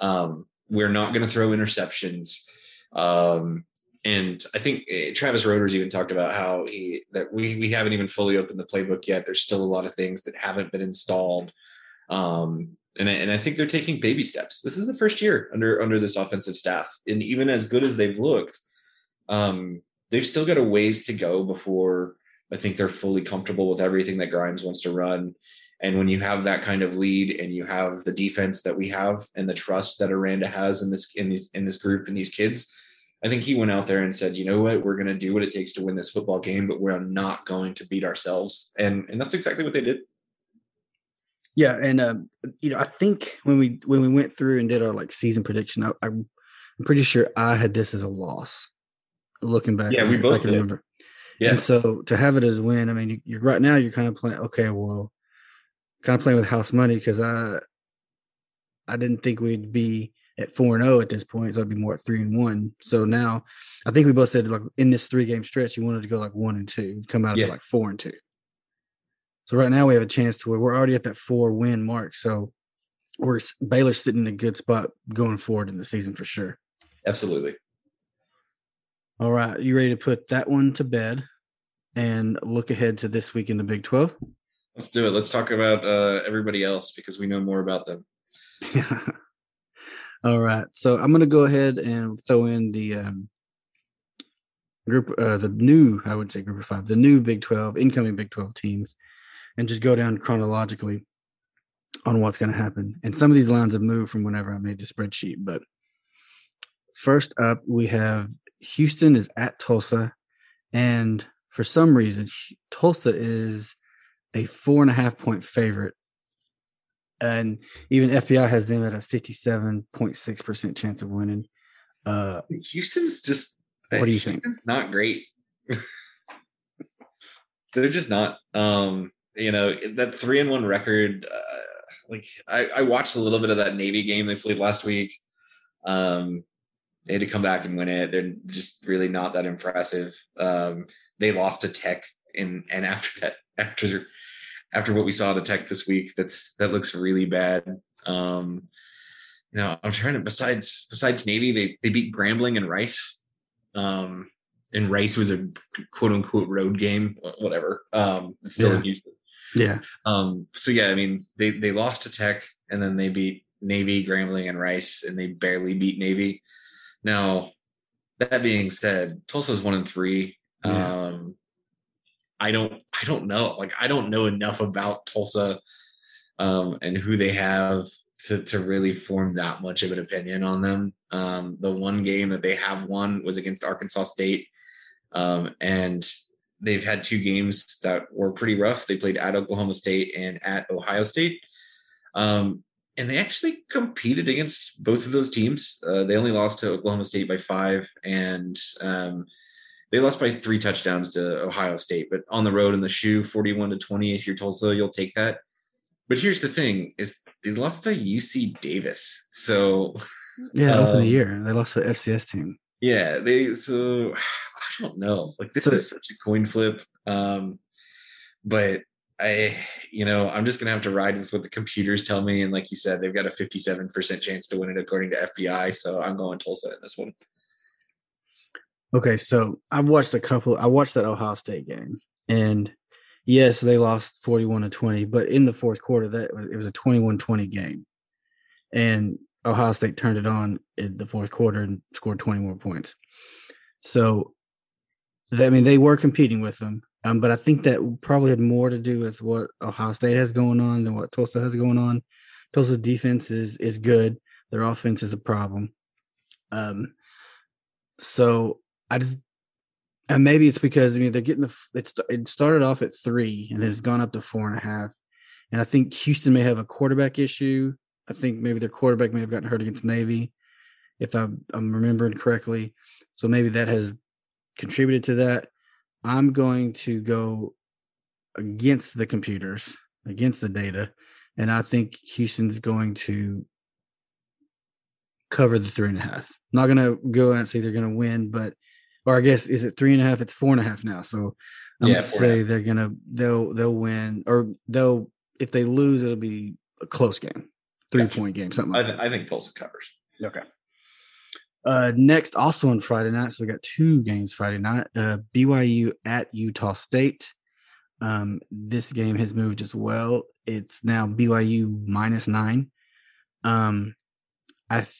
Um, we're not going to throw interceptions. Um, and I think eh, Travis Roders even talked about how he that we we haven't even fully opened the playbook yet. There's still a lot of things that haven't been installed. Um, and I, and I think they're taking baby steps. This is the first year under under this offensive staff, and even as good as they've looked, um, they've still got a ways to go before I think they're fully comfortable with everything that Grimes wants to run. And when you have that kind of lead, and you have the defense that we have, and the trust that Aranda has in this in these in this group and these kids, I think he went out there and said, you know what, we're going to do what it takes to win this football game, but we're not going to beat ourselves. And and that's exactly what they did. Yeah, and uh, you know, I think when we when we went through and did our like season prediction, I, I'm pretty sure I had this as a loss. Looking back, Yeah, we I both can did. remember. Yeah. And so to have it as a win, I mean, you, you're right now you're kind of playing. Okay, well, kind of playing with house money because I I didn't think we'd be at four and zero at this point. So I'd be more at three and one. So now I think we both said like in this three game stretch, you wanted to go like one and two, come out of Yeah. it like four and two. So right now we have a chance to where we're already at that four win mark. So we're Baylor's sitting in a good spot going forward in the season for sure. Absolutely. All right, you ready to put that one to bed and look ahead to this week in the Big Twelve? Let's do it. Let's talk about uh, everybody else because we know more about them. All right. So I'm going to go ahead and throw in the um, group, uh, the new, I would say group of five, the new Big 12, incoming Big 12 teams, and just go down chronologically on what's going to happen. And some of these lines have moved from whenever I made the spreadsheet. But first up, we have Houston is at Tulsa. And for some reason, Tulsa is a four and a half point favorite and even FPI has them at a 57.6% chance of winning. Uh, Houston's just What do you think? It's not great. They're just not. Um, you know that three and one record. Uh, like I, I watched a little bit of that Navy game they played last week. Um, they had to come back and win it. They're just really not that impressive. Um, they lost to Tech, and and after that, after after what we saw to Tech this week, that's that looks really bad. Um, you know, I'm trying to besides besides Navy, they they beat Grambling and Rice. Um, and Rice was a quote unquote road game, whatever. Um, it's still in Yeah. Houston. Yeah. Um, so yeah, I mean, they they lost to Tech, and then they beat Navy, Grambling, and Rice, and they barely beat Navy. Now, that being said, Tulsa's one and three. Yeah. Um, I don't, I don't know. Like, I don't know enough about Tulsa um, and who they have to to really form that much of an opinion on them. Um, the one game that they have won was against Arkansas State, um, and they've had two games that were pretty rough. They played at Oklahoma State and at Ohio State. Um, and they actually competed against both of those teams. Uh, they only lost to Oklahoma State by five, and um, they lost by three touchdowns to Ohio State. But on the road in the shoe, forty-one to twenty. If you're Tulsa, you'll take that. But here's the thing: is they lost to UC Davis. So Yeah. open Um, the year. They lost to the FCS team. Yeah, they so I don't know. Like this So- is such a coin flip. Um, but I, you know, I'm just gonna have to ride with what the computers tell me. And like you said, they've got a 57% chance to win it according to FPI. So I'm going Tulsa in this one. Okay. So I watched a couple, I watched that Ohio State game. And yes, they lost 41 to 20, but in the fourth quarter, that it was a 21 20 game. And Ohio State turned it on in the fourth quarter and scored 20 more points. So, I mean, they were competing with them, um, but I think that probably had more to do with what Ohio State has going on than what Tulsa has going on. Tulsa's defense is is good. Their offense is a problem. Um, so I just, and maybe it's because I mean they're getting the it's it started off at three and then it's gone up to four and a half, and I think Houston may have a quarterback issue. I think maybe their quarterback may have gotten hurt against Navy, if I'm, I'm remembering correctly. So maybe that has contributed to that. I'm going to go against the computers, against the data, and I think Houston's going to cover the three and a half. Not going to go out and say they're going to win, but or I guess is it three and a half? It's four and a half now. So I'm Yeah, gonna four and a say they're gonna they'll they'll win or they'll if they lose it'll be a close game, three Gotcha. point game, something I, th- I think Tulsa covers. Okay. Uh, next, also on Friday night, so we got two games Friday night. Uh, BYU at Utah State. Um, this game has moved as well. It's now BYU minus nine. Um, I th-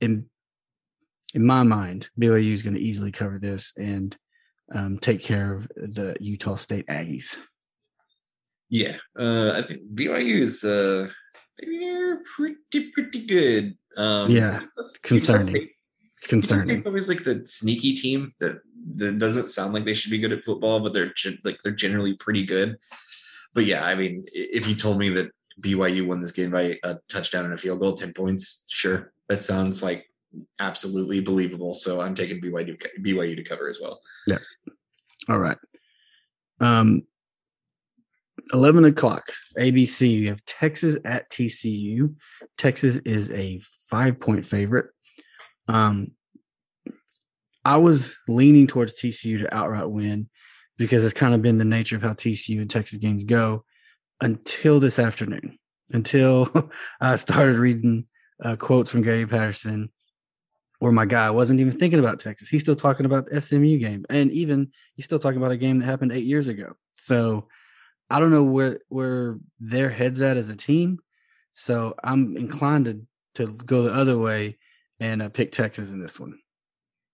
in in my mind, BYU is going to easily cover this and um, take care of the Utah State Aggies. Yeah, uh, I think BYU is uh, they're pretty pretty good. Um, Yeah, concerning. State's- It's concerning. It's always like the sneaky team that that doesn't sound like they should be good at football, but they're like they're generally pretty good. But yeah, I mean, if you told me that BYU won this game by a touchdown and a field goal, ten points, sure, that sounds like absolutely believable. So I'm taking BYU BYU to cover as well. Yeah. All right. Um, 11 o'clock, ABC. You have Texas at TCU. Texas is a five point favorite. Um, I was leaning towards TCU to outright win because it's kind of been the nature of how TCU and Texas games go until this afternoon, until I started reading uh, quotes from Gary Patterson where my guy wasn't even thinking about Texas. He's still talking about the SMU game. And even he's still talking about a game that happened eight years ago. So I don't know where where their heads at as a team. So I'm inclined to to go the other way and uh, pick Texas in this one.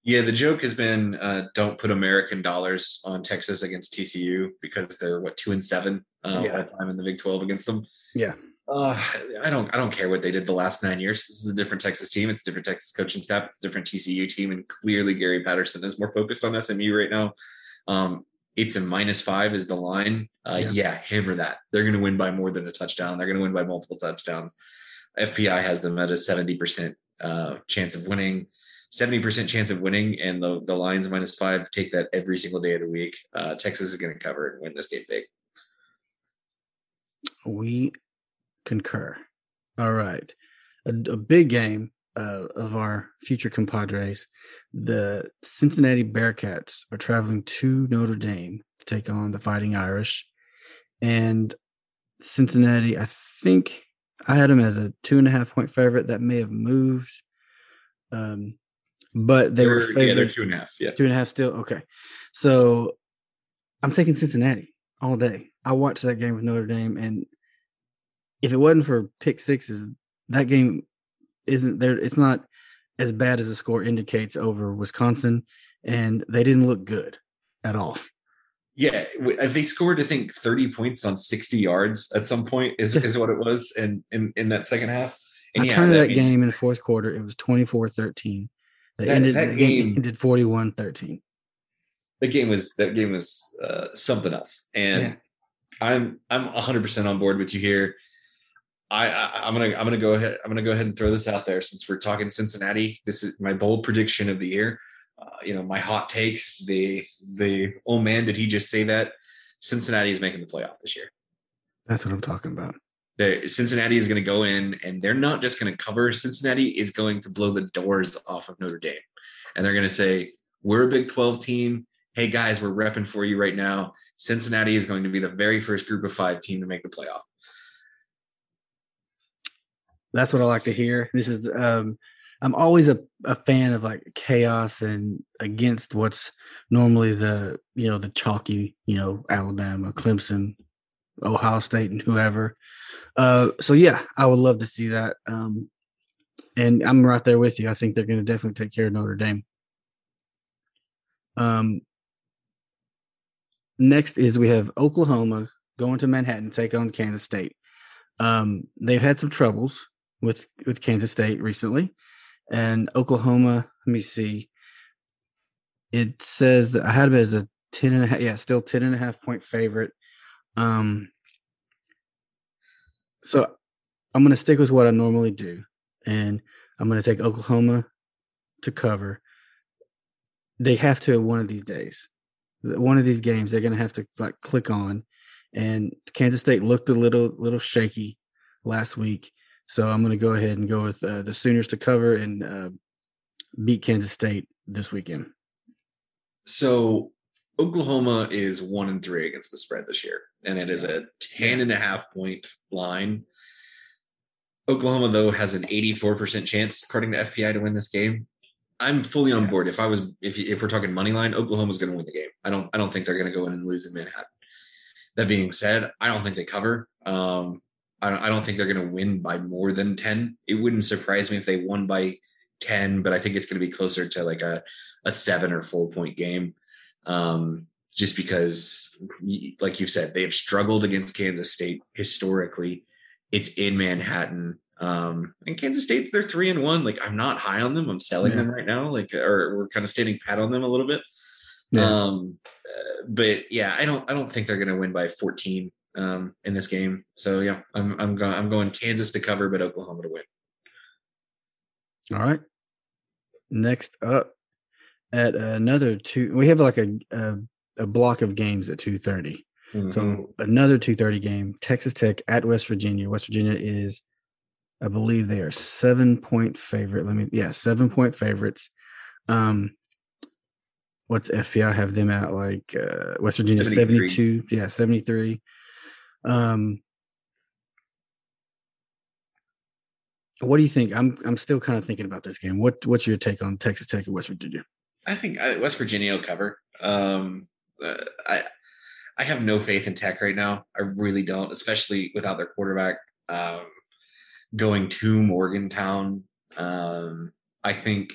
Yeah, the joke has been uh, don't put American dollars on Texas against TCU because they're what two and seven uh, yeah. that time in the Big Twelve against them. Yeah, uh, I don't I don't care what they did the last nine years. This is a different Texas team. It's a different Texas coaching staff. It's a different TCU team, and clearly Gary Patterson is more focused on SMU right now. Um, it's a minus five is the line. Uh, yeah. yeah, hammer that. They're going to win by more than a touchdown. They're going to win by multiple touchdowns. FPI has them at a seventy percent uh, chance of winning. 70% chance of winning and the, the lines minus five take that every single day of the week uh, texas is going to cover and win this game big we concur. All right. A, a big game uh, of our future compadres. The Cincinnati Bearcats are traveling to Notre Dame to take on the Fighting Irish. And Cincinnati, I think I had them as a two and a half point favorite. That may have moved. Um, but they they're, were favored. Yeah, they're two and a half. Yeah. Two and a half still. Okay. So I'm taking Cincinnati all day. I watched that game with Notre Dame and if it wasn't for pick sixes, that game isn't there. It's not as bad as the score indicates over Wisconsin, and they didn't look good at all. Yeah, uh, they scored I think 30 points on 60 yards at some point is, is what it was in, in in that second half. And I yeah, turned that, that game in the fourth quarter. It was 24-13. They that, ended that the game, game ended 41-13. The game was that game was uh, something else. And yeah. I'm I'm 100% on board with you here. I, I am gonna I'm gonna go ahead I'm gonna go ahead and throw this out there since we're talking Cincinnati. This is my bold prediction of the year. Uh, you know, my hot take. The the oh man, did he just say that? Cincinnati is making the playoff this year. That's what I'm talking about. The, Cincinnati is going to go in, and they're not just going to cover. Cincinnati is going to blow the doors off of Notre Dame, and they're going to say, "We're a Big 12 team. Hey guys, we're repping for you right now. Cincinnati is going to be the very first Group of Five team to make the playoff." That's what I like to hear. This is um I'm always a, a fan of like chaos and against what's normally the you know the chalky you know Alabama, Clemson, Ohio State, and whoever. Uh, so yeah, I would love to see that. Um, and I'm right there with you. I think they're going to definitely take care of Notre Dame. Um, next is we have Oklahoma going to Manhattan take on Kansas State. Um, they've had some troubles with with Kansas State recently, and Oklahoma. Let me see. It says that I had it as a 10 and a half. Yeah, still 10 and a half point favorite. Um, so I'm going to stick with what I normally do, and I'm going to take Oklahoma to cover. They have to one of these days. One of these games, they're going to have to like click on. And Kansas State looked a little little shaky last week, so I'm going to go ahead and go with uh, the Sooners to cover and uh, beat Kansas State this weekend. So Oklahoma is one and three against the spread this year, and it is a 10 and a half point line. Oklahoma, though, has an 84% chance, according to FPI, to win this game. I'm fully on yeah. board. If I was, if if we're talking money line, Oklahoma's going to win the game. I don't, I don't think they're going to go in and lose in Manhattan. That being said, I don't think they cover. Um, I don't, I don't think they're going to win by more than 10. It wouldn't surprise me if they won by 10, but I think it's going to be closer to like a, a seven or four point game. Um, just because, like you said, they have struggled against Kansas State historically. It's in Manhattan. Um, and Kansas State's they're three and one. Like I'm not high on them. I'm selling Yeah. them right now. Like or we're kind of standing pat on them a little bit. Yeah. Um, uh, but yeah, I don't I don't think they're going to win by 14 um, in this game. So yeah, I'm I'm going I'm going Kansas to cover, but Oklahoma to win. All right. Next up, at another two, we have like a a, a block of games at two thirty. Mhm. So another two thirty game, Texas Tech at West Virginia. West Virginia is, I believe, they are seven point favorite. Let me, yeah, seven point favorites. Um, what's FPI have them at like uh, West Virginia 73. seventy two? Yeah, seventy three. Um, what do you think? I'm I'm still kind of thinking about this game. What what's your take on Texas Tech and West Virginia? I think uh, West Virginia will cover. Um, uh, I I have no faith in Tech right now. I really don't, especially without their quarterback. Um, going to Morgantown, um, I think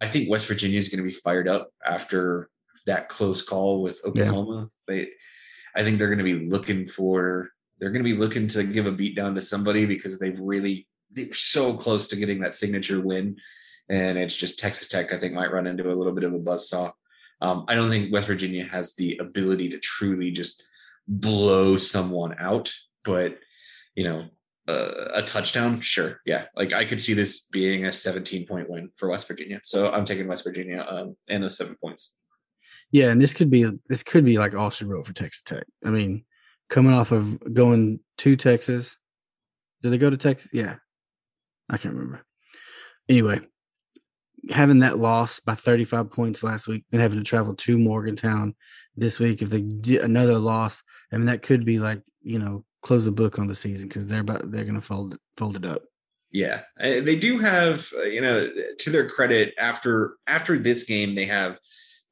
I think West Virginia is going to be fired up after that close call with Oklahoma. They, I think they're going to be looking for they're going to be looking to give a beat down to somebody because they've really they're so close to getting that signature win and it's just Texas Tech. I think might run into a little bit of a buzzsaw. Um, I don't think West Virginia has the ability to truly just blow someone out, but you know, uh, a touchdown, sure, yeah. Like I could see this being a 17 point win for West Virginia, so I'm taking West Virginia um, and those seven points. Yeah, and this could be this could be like she wrote for Texas Tech. I mean, coming off of going to Texas, did they go to Texas? Yeah, I can't remember. Anyway, having that loss by 35 points last week and having to travel to Morgantown this week, if they get another loss, I mean that could be like you know close the book on the season because they're about they're going to fold fold it up. Yeah, they do have, uh, you know, to their credit, after after this game, they have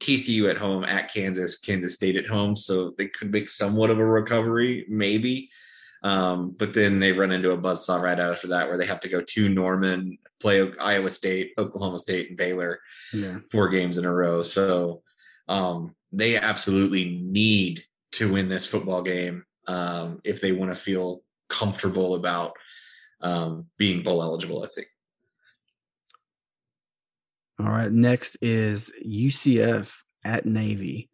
TCU at home, at Kansas, Kansas State at home, so they could make somewhat of a recovery, maybe. Um, but then they run into a buzzsaw right after that, where they have to go to Norman, play Iowa State, Oklahoma State, and Baylor Yeah, four games in a row. So um, they absolutely need to win this football game um, if they want to feel comfortable about um, being bowl eligible. I think. All right. Next is UCF at Navy.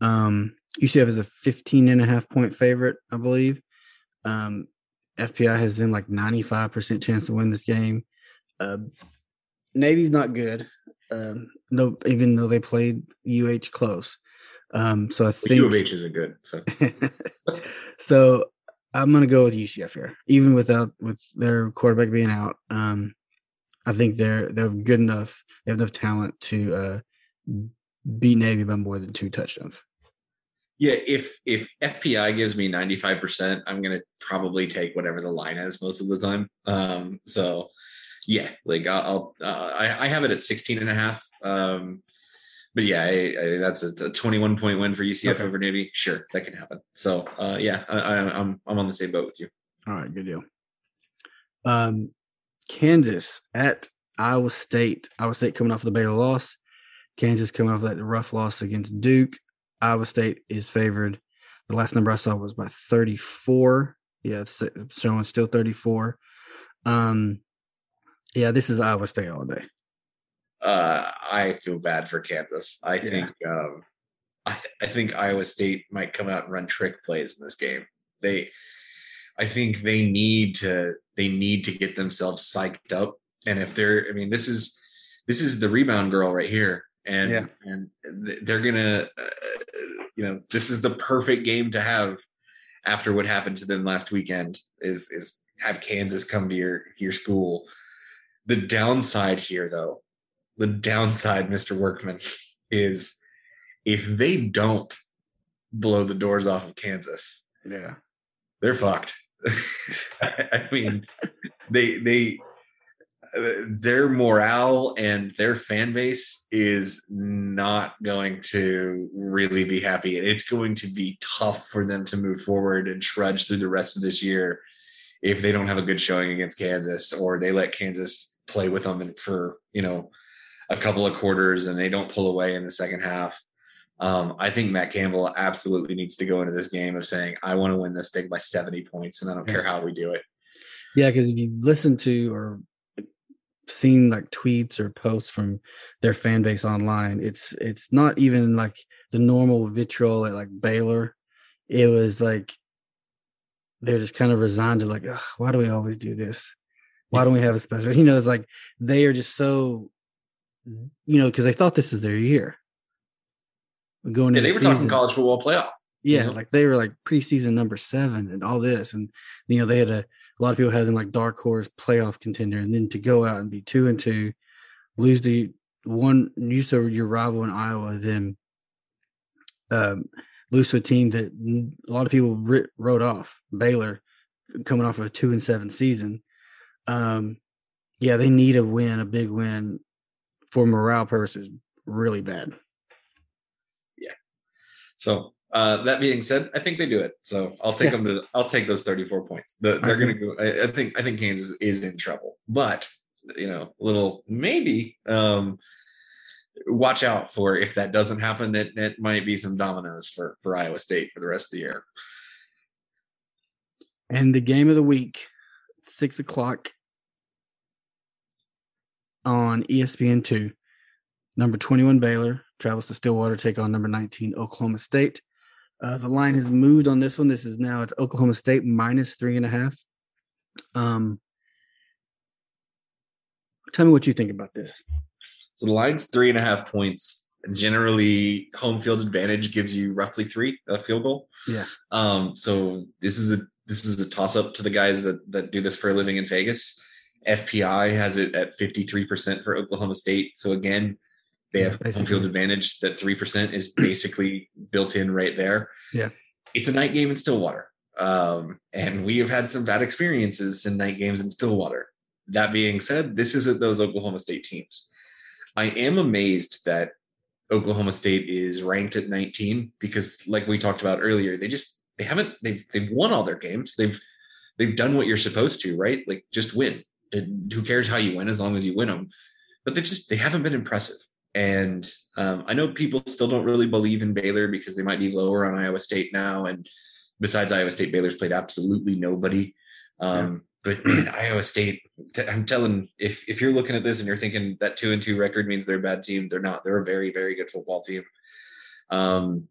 Um, UCF is a 15 and a half point favorite, I believe. Um, FPI has them like 95% chance to win this game. Uh, Navy's not good. Um, no, even though they played UH close. Um, so I think U of H isn't good. So so I'm gonna go with UCF here, even without with their quarterback being out. Um, I think they're they're good enough. They have enough talent to uh, beat Navy by more than two touchdowns. yeah, if if FPI gives me ninety five percent, I'm gonna probably take whatever the line is most of the time. Um, so yeah, like I'll, I'll uh, I, I have it at 16 and a half. Um, but yeah, I, I, that's a, a 21 point win for UCF Okay. over Navy. Sure, that can happen. So uh, yeah, I, I, I'm I'm on the same boat with you. All right, good deal. Um, Kansas at Iowa State. Iowa State coming off the Baylor loss. Kansas coming off that rough loss against Duke. Iowa State is favored. The last number I saw was by 34. Yeah, showing still 34. Um, yeah, this is Iowa State all day. Uh, I feel bad for Kansas. I Yeah. think um, I, I think Iowa State might come out and run trick plays in this game. They, I think they need to they need to get themselves psyched up. And if they're, I mean, this is this is the rebound girl right here, and Yeah. and they're gonna, uh, you know, this is the perfect game to have after what happened to them last weekend. Is is have Kansas come to your your school. The downside here, though, the downside, Mr. Workman, is if they don't blow the doors off of Kansas, Yeah. they're fucked. I mean, they they their morale and their fan base is not going to really be happy. And it's going to be tough for them to move forward and trudge through the rest of this year if they don't have a good showing against Kansas or they let Kansas play with them for you know a couple of quarters and they don't pull away in the second half. Um, I think Matt Campbell absolutely needs to go into this game of saying, I want to win this thing by 70 points, and I don't care how we do it. Yeah, because if you listen to or seen like tweets or posts from their fan base online, it's it's not even like the normal vitriol at like Baylor. It was like they're just kind of resigned to like, why do we always do this? Why don't we have a special? You know, it's like they are just so, you know, because they thought this is their year. Going yeah, they were season. talking college football playoff. Yeah, you know? like they were like preseason number seven and all this, and you know they had a, a lot of people had them like dark horse playoff contender, and then to go out and be two and two, lose the one used to your rival in Iowa, then um, lose to a team that a lot of people wrote off Baylor, coming off of a two and seven season. Um, yeah, they need a win, a big win for morale purposes, really bad. Yeah. So uh, that being said, I think they do it. So I'll take yeah. them to. I'll take those thirty-four points. The, they're going to go. I, I, think. I think Kansas is in trouble, but you know, a little maybe. Um, watch out for if that doesn't happen. It it might be some dominoes for for Iowa State for the rest of the year. And the game of the week, six o'clock on ESPN two. Number twenty-one Baylor travels to Stillwater take on number nineteen Oklahoma State. Uh, the line has moved on this one. This is now it's Oklahoma State minus three and a half. Um, tell me what you think about this. So the line's three and a half points. Generally, home field advantage gives you roughly three a field goal. Yeah. Um. So this is a this is a toss up to the guys that that do this for a living in Vegas. FPI has it at fifty three percent for Oklahoma State. So again, they have home field advantage. That three percent is basically built in right there. Yeah, it's a night game in Stillwater, um, and we have had some bad experiences in night games in Stillwater. That being said, this isn't those Oklahoma State teams. I am amazed that Oklahoma State is ranked at 19 because, like we talked about earlier, they just they haven't they've they've won all their games. They've they've done what you're supposed to, right? Like just win. Who cares how you win as long as you win them? But they just they haven't been impressive. And um, I know people still don't really believe in Baylor because they might be lower on Iowa State now. And besides Iowa State, Baylor's played absolutely nobody. Um, yeah. But man, Iowa State, I'm telling if if you're looking at this and you're thinking that two and two record means they're a bad team, they're not. They're a very very good football team. Um,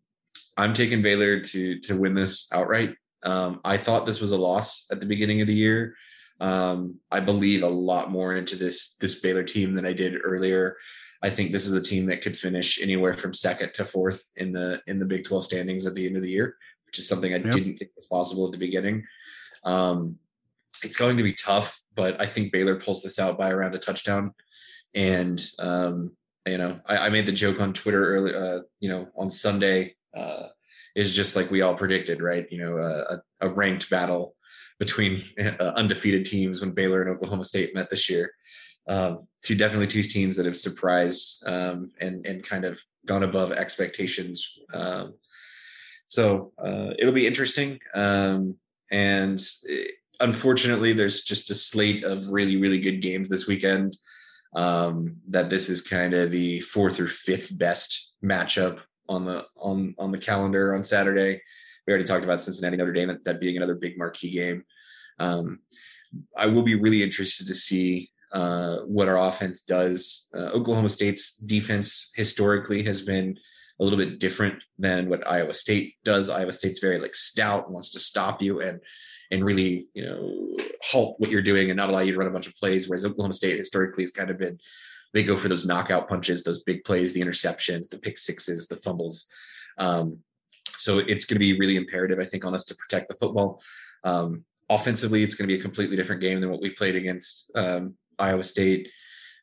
I'm taking Baylor to to win this outright. Um, I thought this was a loss at the beginning of the year. Um, I believe a lot more into this this Baylor team than I did earlier. I think this is a team that could finish anywhere from second to fourth in the in the Big 12 standings at the end of the year, which is something I yep. didn't think was possible at the beginning. Um, it's going to be tough, but I think Baylor pulls this out by around a touchdown. And um, you know, I, I, made the joke on Twitter early, uh, you know, on Sunday uh, is just like we all predicted, right? You know, a, a ranked battle between uh, undefeated teams when Baylor and Oklahoma State met this year um, two definitely two teams that have surprised um, and and kind of gone above expectations. Um, so uh, it'll be interesting. Um, and it, eh, unfortunately, there's just a slate of really really good games this weekend. Um, that this is kind of the fourth or fifth best matchup on the on on the calendar on Saturday. We already talked about Cincinnati Notre Dame that being another big marquee game. Um, I will be really interested to see uh, what our offense does. Uh, Oklahoma State's defense historically has been a little bit different than what Iowa State does. Iowa State's very like stout, wants to stop you and and really you know halt what you're doing and not allow you to run a bunch of plays. Whereas Oklahoma State historically has kind of been they go for those knockout punches, those big plays, the interceptions, the pick sixes, the fumbles. Um, so it's going to be really imperative, I think, on us to protect the football. Um, offensively, it's going to be a completely different game than what we played against um, Iowa State,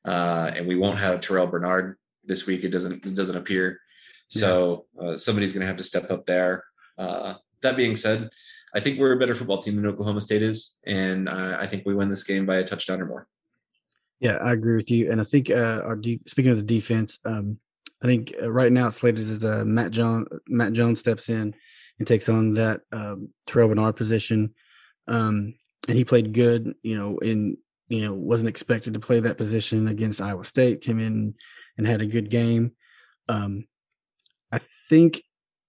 uh, and we won't have Terrell Bernard this week. It doesn't it doesn't appear. So uh, somebody's going to have to step up there. Uh, that being said, I think we're a better football team than Oklahoma State is, and I think we win this game by a touchdown or more. Yeah, I agree with you, and I think uh, our de- speaking of the defense, um, I think uh, right now it's slated as uh, Matt Jones. Matt Jones steps in and takes on that um, Terrell Bernard position, um, and he played good. You know, in you know, wasn't expected to play that position against Iowa State, came in and had a good game. Um, I think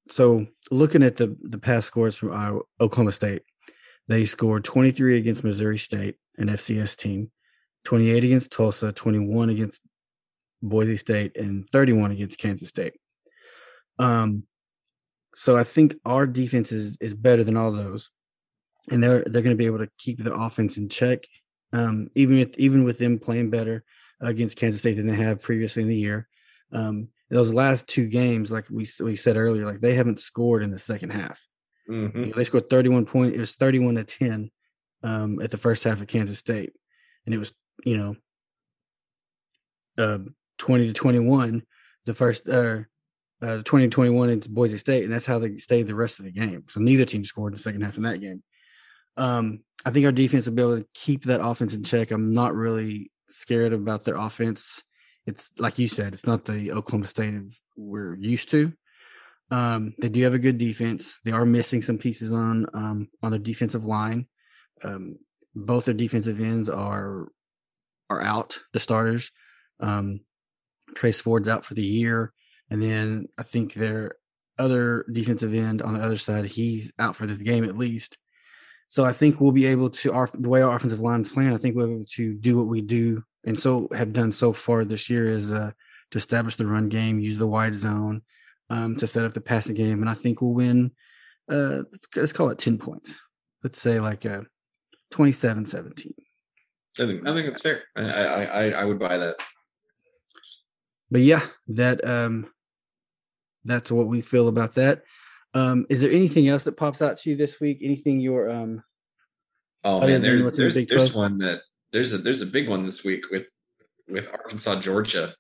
so. Looking at the the past scores from Iowa, Oklahoma State, They scored 23 against Missouri State, an FCS team, 28 against Tulsa, 21 against Boise State, and 31 against Kansas State. Um, so I think our defense is is better than all those, and they're they're going to be able to keep the offense in check, um, even with even with them playing better against Kansas State than they have previously in the year. Um, those last two games, like we we said earlier, like they haven't scored in the second half. Mm-hmm. You know, they scored 31 points. It was 31 to 10 um, at the first half of Kansas State, and it was you know uh, 20 to 21 the first uh, uh 20 to 21 into Boise State, and that's how they stayed the rest of the game. So neither team scored in the second half in that game. Um, I think our defense will be able to keep that offense in check. I'm not really scared about their offense. It's like you said, it's not the Oklahoma State we're used to. Um, they do have a good defense. They are missing some pieces on um, on their defensive line. Um, both their defensive ends are are out. The starters, um, Trace Ford's out for the year, and then I think their other defensive end on the other side, he's out for this game at least. So I think we'll be able to our the way our offensive line's playing. I think we're able to do what we do and so have done so far this year is uh, to establish the run game, use the wide zone um, to set up the passing game, and I think we'll win. Uh, let's, let's call it ten points. Let's say like a 27-17. I think I think it's fair. I, I I I would buy that. But yeah, that um, that's what we feel about that. Um, is there anything else that pops out to you this week? Anything you're um Oh man, than there's the there's there's 12? one that there's a there's a big one this week with with Arkansas Georgia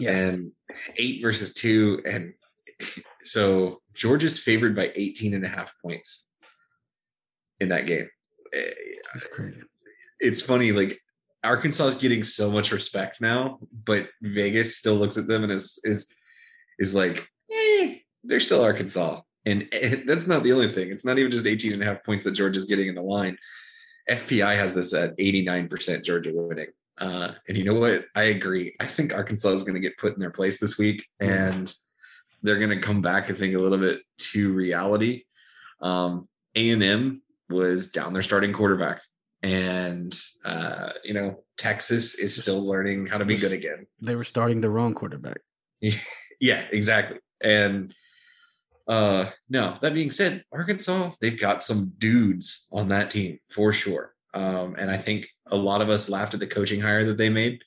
and eight versus two and so Georgia's favored by 18 and a half points in that game. Eh, that's crazy. It's funny, like Arkansas is getting so much respect now, but Vegas still looks at them and is is is like, they're still Arkansas. And that's not the only thing. It's not even just 18 and a half points that Georgia's getting in the line. FPI has this at 89% Georgia winning. Uh, and you know what? I agree. I think Arkansas is going to get put in their place this week, and they're going to come back. I think a little bit to reality. Um, A and M was down their starting quarterback, and uh, you know Texas is still learning how to be good again. They were starting the wrong quarterback. Yeah, exactly. And uh no, that being said, Arkansas, they've got some dudes on that team for sure. Um, and I think a lot of us laughed at the coaching hire that they made.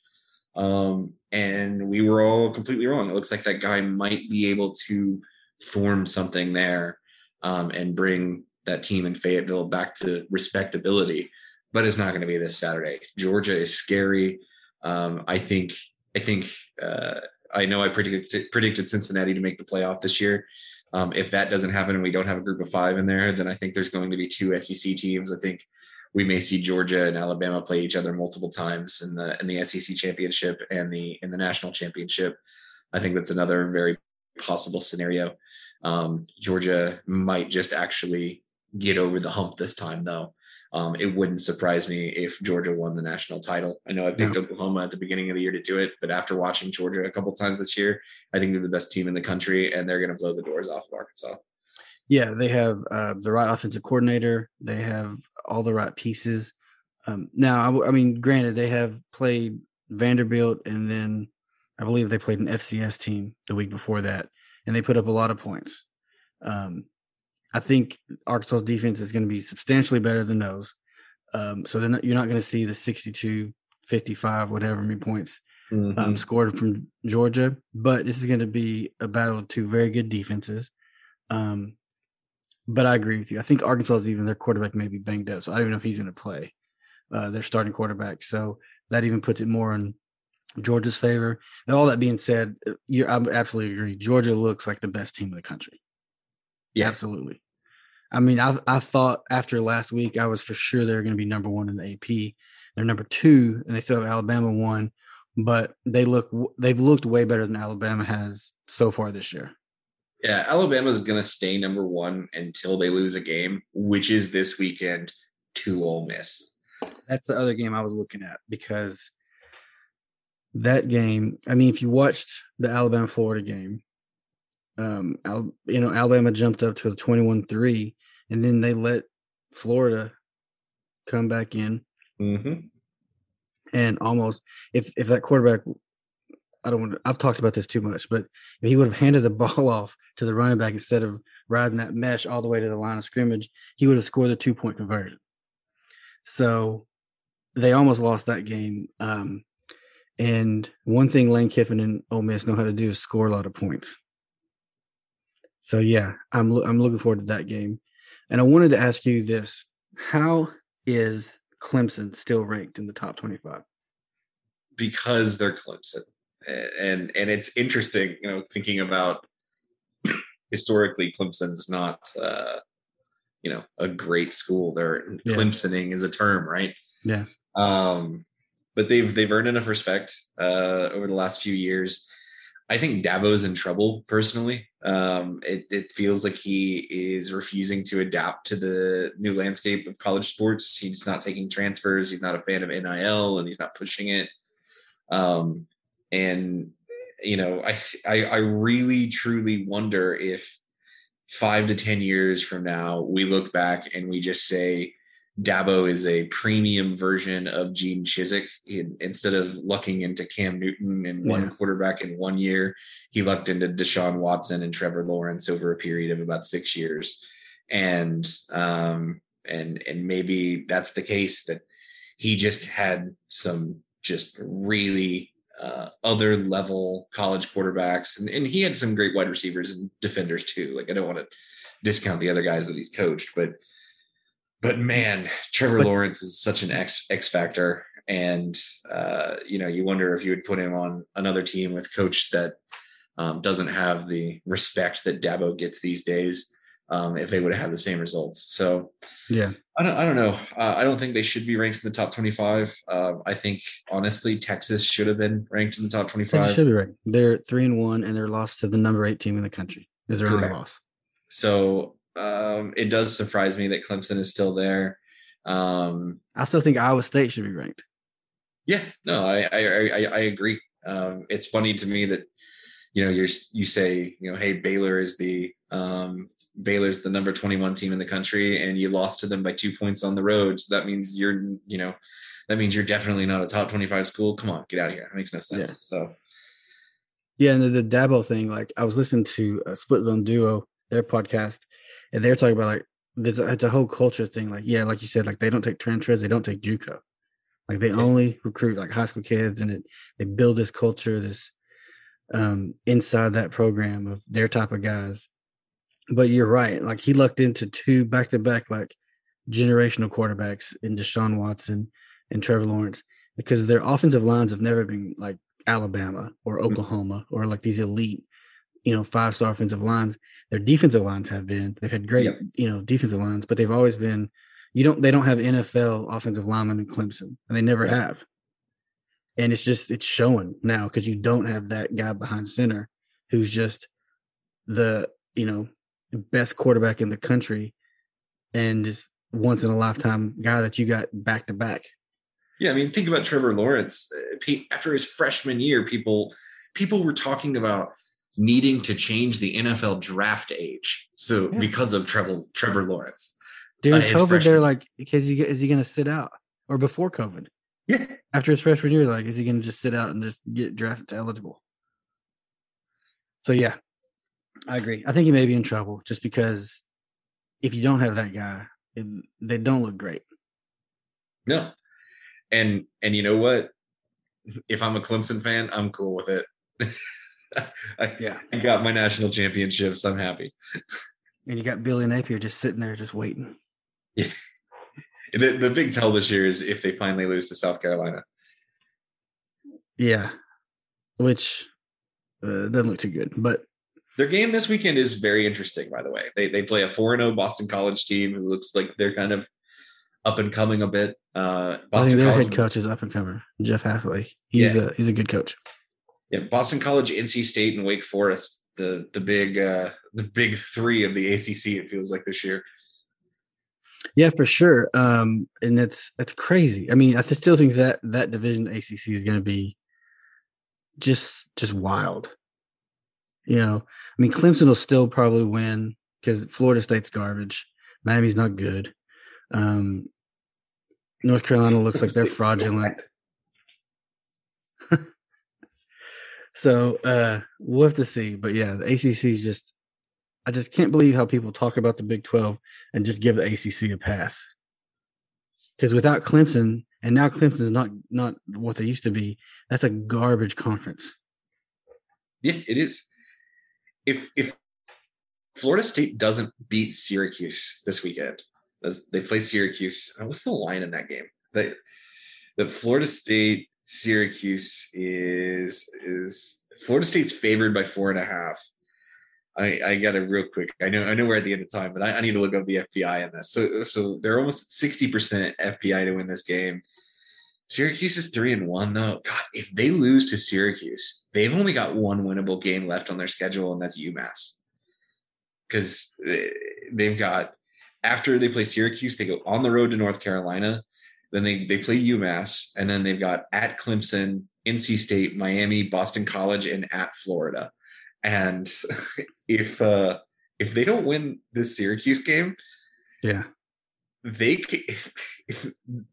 Um, and we were all completely wrong. It looks like that guy might be able to form something there um, and bring that team in Fayetteville back to respectability. But it's not going to be this Saturday. Georgia is scary. Um, I think. I think. Uh, I know I predicted predicted Cincinnati to make the playoff this year. Um, if that doesn't happen and we don't have a group of five in there, then I think there's going to be two SEC teams. I think we may see Georgia and Alabama play each other multiple times in the in the SEC championship and the in the national championship. I think that's another very possible scenario. Um, Georgia might just actually get over the hump this time, though. Um, it wouldn't surprise me if Georgia won the national title. I know I picked Oklahoma at the beginning of the year to do it, but after watching Georgia a couple times this year, I think they're the best team in the country, and they're going to blow the doors off of Arkansas. Yeah, they have uh, the right offensive coordinator. They have all the right pieces. Um, now, I, w- I mean, granted, they have played Vanderbilt, and then I believe they played an FCS team the week before that, and they put up a lot of points. Um, I think Arkansas's defense is going to be substantially better than those. Um, so not, you're not going to see the 62, 55, whatever many points Mm-hmm. um, scored from Georgia, but this is going to be a battle of two very good defenses. Um, but I agree with you. I think Arkansas is even their quarterback may be banged up, so I don't even know if he's going to play. Uh, their starting quarterback, so that even puts it more in Georgia's favor. And all that being said, uh, I absolutely agree. Georgia looks like the best team in the country. Yeah. absolutely. I mean, I I thought after last week, I was for sure they were going to be number one in the AP. They're number two, and they still have Alabama one, but they look they've looked way better than Alabama has so far this year. Yeah, Alabama's going to stay number one until they lose a game, which is this weekend to Ole Miss. That's the other game I was looking at because that game. I mean, if you watched the Alabama Florida game, um, Al, you know Alabama jumped up to a twenty-one three, and then they let Florida come back in Mm-hmm. and almost if if that quarterback I don't want to, I've talked about this too much, but if he would have handed the ball off to the running back instead of riding that mesh all the way to the line of scrimmage, he would have scored the two point conversion. So they almost lost that game. Um, and one thing Lane Kiffin and Ole Miss know how to do is score a lot of points. So yeah, I'm lo- I'm looking forward to that game. And I wanted to ask you this: How is Clemson still ranked in the top 25? because they're Clemson, and and it's interesting, you know, thinking about historically Clemson's not, uh, you know, a great school. They're Yeah. Clemsoning is a term, right? Yeah. Um, but they've they've earned enough respect uh, over the last few years. I think Dabo's in trouble personally. Um, it, it feels like he is refusing to adapt to the new landscape of college sports. He's not taking transfers. He's not a fan of NIL, and he's not pushing it. Um, and you know, I, I I really truly wonder if five to ten years from now we look back and we just say Dabo is a premium version of Gene Chizik. He, instead of lucking into Cam Newton and one Yeah. quarterback in one year, he lucked into Deshaun Watson and Trevor Lawrence over a period of about six years. And um, and and maybe that's the case that he just had some just really uh, other level college quarterbacks, and, and he had some great wide receivers and defenders too. Like I don't want to discount the other guys that he's coached, but but man, Trevor But- Lawrence is such an X X factor, and uh, you know you wonder if you would put him on another team with coach that um, doesn't have the respect that Dabo gets these days. Um, if they would have had the same results, so Yeah. I don't, I don't know. Uh, I don't think they should be ranked in the top 25. Uh, I think honestly, Texas should have been ranked in the top Texas 25. should be right. They're three and one, and they're lost to the number eight team in the country. Is their only loss? So um, it does surprise me that Clemson is still there. Um, I still think Iowa State should be ranked. yeah, no, I I, I, I agree. Um, it's funny to me that you know you're you say you know hey Baylor is the um, Baylor's the number 21 team in the country and you lost to them by two points on the road. So that means you're you know that means you're definitely not a top 25 school. Come on, get out of here. That makes no sense. Yeah. So Yeah, and the, the Dabo thing, like I was listening to a Split Zone Duo, their podcast, and they're talking about like there's a, it's a whole culture thing. Like, yeah, like you said, like they don't take transfers, they don't take JUCO. Like they only recruit like high school kids, and it they build this culture, this um inside that program of their type of guys. But you're right. Like he lucked into two back to back like generational quarterbacks in Deshaun Watson and Trevor Lawrence because their offensive lines have never been like Alabama or Mm-hmm. Oklahoma or like these elite, you know, five star offensive lines. Their defensive lines have been. They've had great, Yep. you know, defensive lines, but they've always been. You don't. They don't have NFL offensive linemen in Clemson, and they never Right. have. And it's just it's showing now because you don't have that guy behind center who's just the you know best quarterback in the country and just once in a lifetime guy that you got back to back. Yeah, I mean, think about Trevor Lawrence. Uh, After his freshman year, people people were talking about needing to change the NFL draft age. So Yeah. because of Trevor Trevor Lawrence. During uh, his COVID, they're like, is he is he going to sit out or before COVID? Yeah. After his freshman year, like, is he going to just sit out and just get drafted eligible? So yeah, I agree. I think he may be in trouble just because if you don't have that guy, it, they don't look great. No. And and you know what? If I'm a Clemson fan, I'm cool with it. I, Yeah. I got my national championships. I'm happy. And you got Billy Napier just sitting there, just waiting. The, the big tell this year is if they finally lose to South Carolina. Yeah, which uh, doesn't look too good, but Their game this weekend is very interesting, by the way. They they play a 4 0 Boston College team who looks like they're kind of up and coming a bit. Uh, I think their College, head coach is up and comer, Jeff Hafley. He's Yeah. a he's a good coach. Yeah, Boston College, NC State, and Wake Forest. The the big uh, the big three of the ACC. It feels like this year. Yeah, for sure. Um, and it's it's crazy. I mean, I still think that that division ACC is going to be just just wild. You know, I mean, Clemson will still probably win because Florida State's garbage. Miami's not good. Um, North Carolina looks like they're fraudulent. So uh, we'll have to see. But yeah, the ACC is just. I just can't believe how people talk about the Big Twelve and just give the ACC a pass. Because without Clemson, and now Clemson is not not what they used to be. That's a garbage conference. Yeah, it is. If if Florida State doesn't beat Syracuse this weekend, they play Syracuse. Uh, what's the line in that game? The the Florida State Syracuse is is Florida State's favored by four and a half. I, I got it real quick. I know I know we're at the end of time, but I, I need to look up the FPI in this. So so they're almost sixty percent FPI to win this game. Syracuse is three and one though. God, if they lose to Syracuse, they've only got one winnable game left on their schedule, and that's UMass. Because eh, they've got after they play Syracuse, they go on the road to North Carolina. Then they they play UMass, and then they've got at Clemson, NC State, Miami, Boston College, and at Florida. And if uh if they don't win this Syracuse game, yeah, they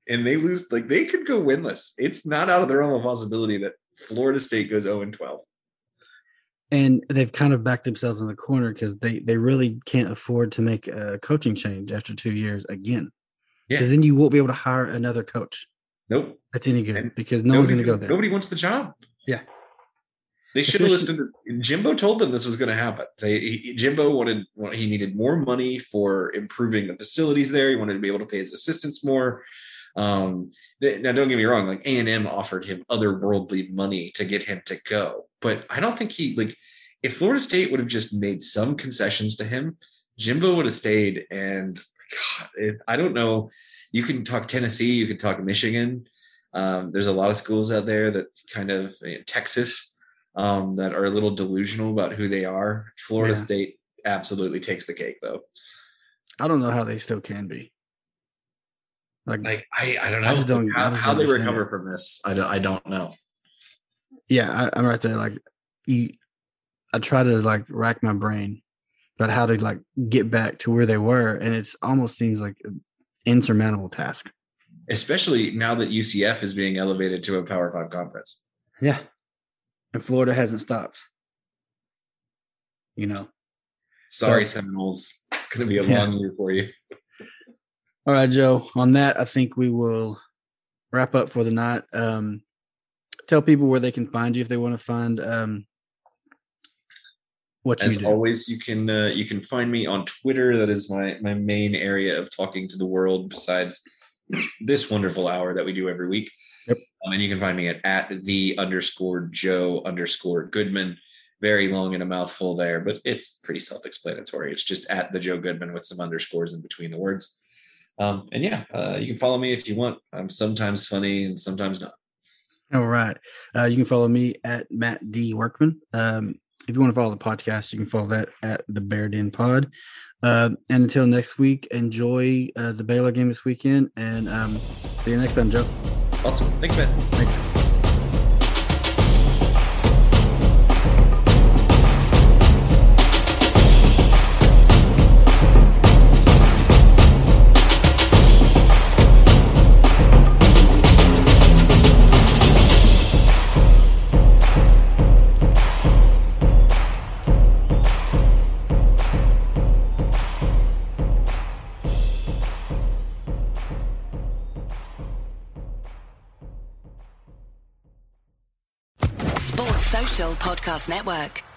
and they lose like they could go winless. It's not out of the realm of possibility that Florida State goes 0 and 12. And they've kind of backed themselves in the corner because they they really can't afford to make a coaching change after two years again. Because yeah. then you won't be able to hire another coach. Nope. That's any good and because no one's going to go there. Nobody wants the job. Yeah. They should have listened. To, Jimbo told them this was going to happen. They, he, Jimbo wanted he needed more money for improving the facilities there. He wanted to be able to pay his assistants more. Um, now, don't get me wrong. Like A and M offered him otherworldly money to get him to go, but I don't think he like. If Florida State would have just made some concessions to him, Jimbo would have stayed. And God, it, I don't know. You can talk Tennessee. You can talk Michigan. Um, there's a lot of schools out there that kind of you know, Texas um, that are a little delusional about who they are. Florida yeah. State absolutely takes the cake, though. I don't know how they still can be. Like, like I, I don't know I don't, how, how they recover it. from this. I don't, I don't know. Yeah, I, am right there. Like, you, I try to like rack my brain about how to like get back to where they were, and it's almost seems like an insurmountable task. Especially now that UCF is being elevated to a Power Five conference. Yeah, and Florida hasn't stopped. You know. Sorry, so, Seminoles. It's going to be a yeah. long year for you. All right, Joe. On that, I think we will wrap up for the night. Um, tell people where they can find you if they want to find um, what you As always, you can uh, you can find me on Twitter. That is my my main area of talking to the world. Besides this wonderful hour that we do every week. Yep. Um, and you can find me at, at the underscore Joe underscore Goodman. Very long and a mouthful there, but it's pretty self explanatory. It's just at the Joe Goodman with some underscores in between the words. Um, and yeah, uh, you can follow me if you want. I'm sometimes funny and sometimes not. All right. Uh, you can follow me at Matt D. Workman. Um, if you want to follow the podcast, you can follow that at the Bear Den Pod. Uh, and until next week, enjoy uh, the Baylor game this weekend, and um, see you next time, Joe. Awesome. Thanks, man. Thanks. Podcast Network.